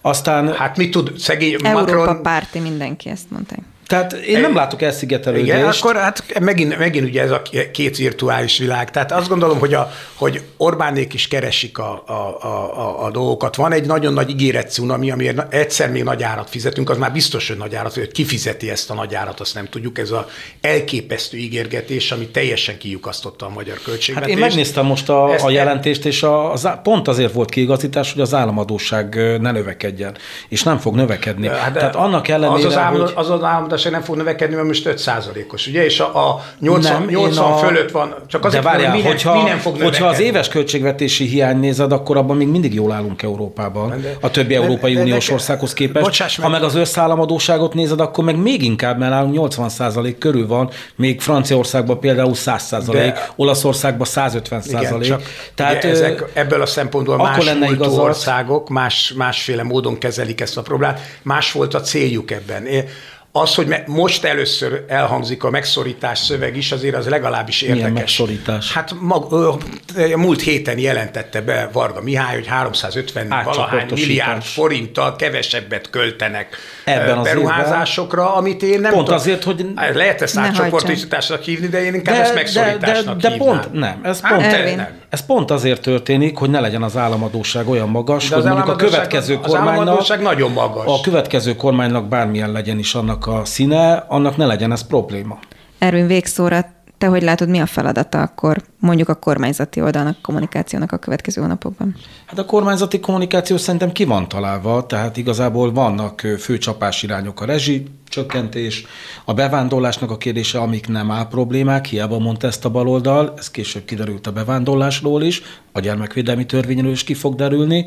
Aztán... Hát mit tud szegény Európa Macron... párti, mindenki ezt mondta. Tehát én nem látok elszigetelődést. Igen, akkor hát megint, megint ugye ez a két virtuális világ. Tehát azt gondolom, hogy, a, hogy Orbánék is keresik a, a, a, a dolgokat. Van egy nagyon nagy ígéret cunami, amiért egyszer még nagy árat fizetünk, az már biztos, hogy nagy árat, hogy kifizeti ezt a nagy árat, azt nem tudjuk. Ez a elképesztő ígérgetés, ami teljesen kiukasztotta a magyar költségvetést. Hát én megnéztem most a, a jelentést, és a, az, pont azért volt kiigazítás, hogy az államadóság ne növekedjen, és nem fog növekedni. Hát Tehát annak ellenére, az az, állam, hogy... az, az gazdaság nem fog növekedni, mert most 5 os ugye? És a, a 80, nem, 80 a... fölött van. Csak azért, De várjál, mi, hogyha, mi nem fog növekedni. hogyha az éves költségvetési hiány nézed, akkor abban még mindig jól állunk Európában, de, a többi de, Európai de, Uniós de, országhoz képest. Bocsáss ha meg az összállamadóságot nézed, akkor meg még inkább, mert nálunk 80% körül van, még Franciaországban például 100% Olaszországban 150 igen, csak Tehát ezek ebből a szempontból más lenne országok más, másféle módon kezelik ezt a problémát. Más volt a céljuk ebben. Az, hogy most először elhangzik a megszorítás szöveg is, azért az legalábbis érdekes. Milyen megszorítás? Hát mag, múlt héten jelentette be Varga Mihály, hogy 350 valahány milliárd forinttal kevesebbet költenek Ebben beruházásokra, évben. amit én nem Pont tudom. azért, hogy... Lehet ezt átcsoportosításnak hívni, de én inkább de, ezt megszorításnak de, de, de pont nem. Ez hát, pont, nem. ez pont azért történik, hogy ne legyen az államadóság olyan magas, de hogy mondjuk a következő az kormánynak... Az nagyon magas. A következő kormánynak bármilyen legyen is annak a színe, annak ne legyen ez probléma. Erőn végszóra, te hogy látod, mi a feladata akkor mondjuk a kormányzati oldalnak, kommunikációnak a következő hónapokban? Hát a kormányzati kommunikáció szerintem ki van találva, tehát igazából vannak fő irányok a rezsi, csökkentés, a bevándorlásnak a kérdése, amik nem áll problémák, hiába mondta ezt a baloldal, ez később kiderült a bevándorlásról is, a gyermekvédelmi törvényről is ki fog derülni.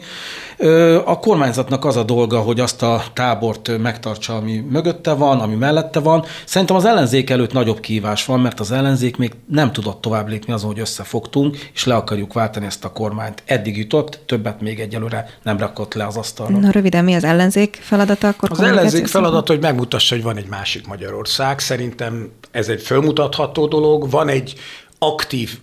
A kormányzatnak az a dolga, hogy azt a tábort megtartsa, ami mögötte van, ami mellette van. Szerintem az ellenzék előtt nagyobb kívás van, mert az ellenzék még nem tudott tovább lépni azon, hogy összefogtunk, és le akarjuk váltani ezt a kormányt. Eddig jutott, többet még egyelőre nem rakott le az asztalra. Na röviden, mi az ellenzék feladata? Akkor az ellenzék feladata, hogy megmutassa, hogy van egy másik Magyarország. Szerintem ez egy fölmutatható dolog. Van egy aktív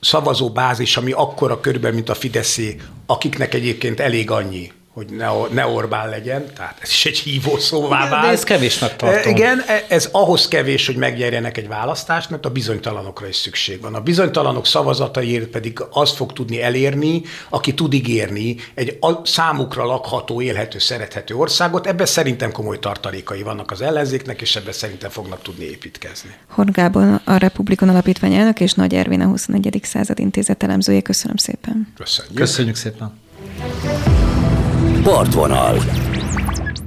szavazóbázis, ami akkora körben, mint a Fideszé, akiknek egyébként elég annyi, hogy ne, ne Orbán legyen, tehát ez is egy hívó szóvá vált. De ez kevésnek tartom. E, igen, e, ez ahhoz kevés, hogy megnyerjenek egy választást, mert a bizonytalanokra is szükség van. A bizonytalanok szavazataiért pedig azt fog tudni elérni, aki tud ígérni egy számukra lakható, élhető, szerethető országot. Ebben szerintem komoly tartalékai vannak az ellenzéknek, és ebben szerintem fognak tudni építkezni. Horgában a Republikon Alapítvány elnök és Nagy Ervin a 21. század intézet elemzője. Köszönöm szépen. Köszönjük. Köszönjük szépen. Partvonal.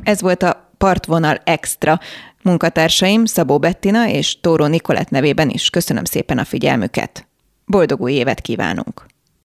Ez volt a Partvonal Extra. Munkatársaim Szabó Bettina és Tóró Nikolett nevében is köszönöm szépen a figyelmüket. Boldog új évet kívánunk!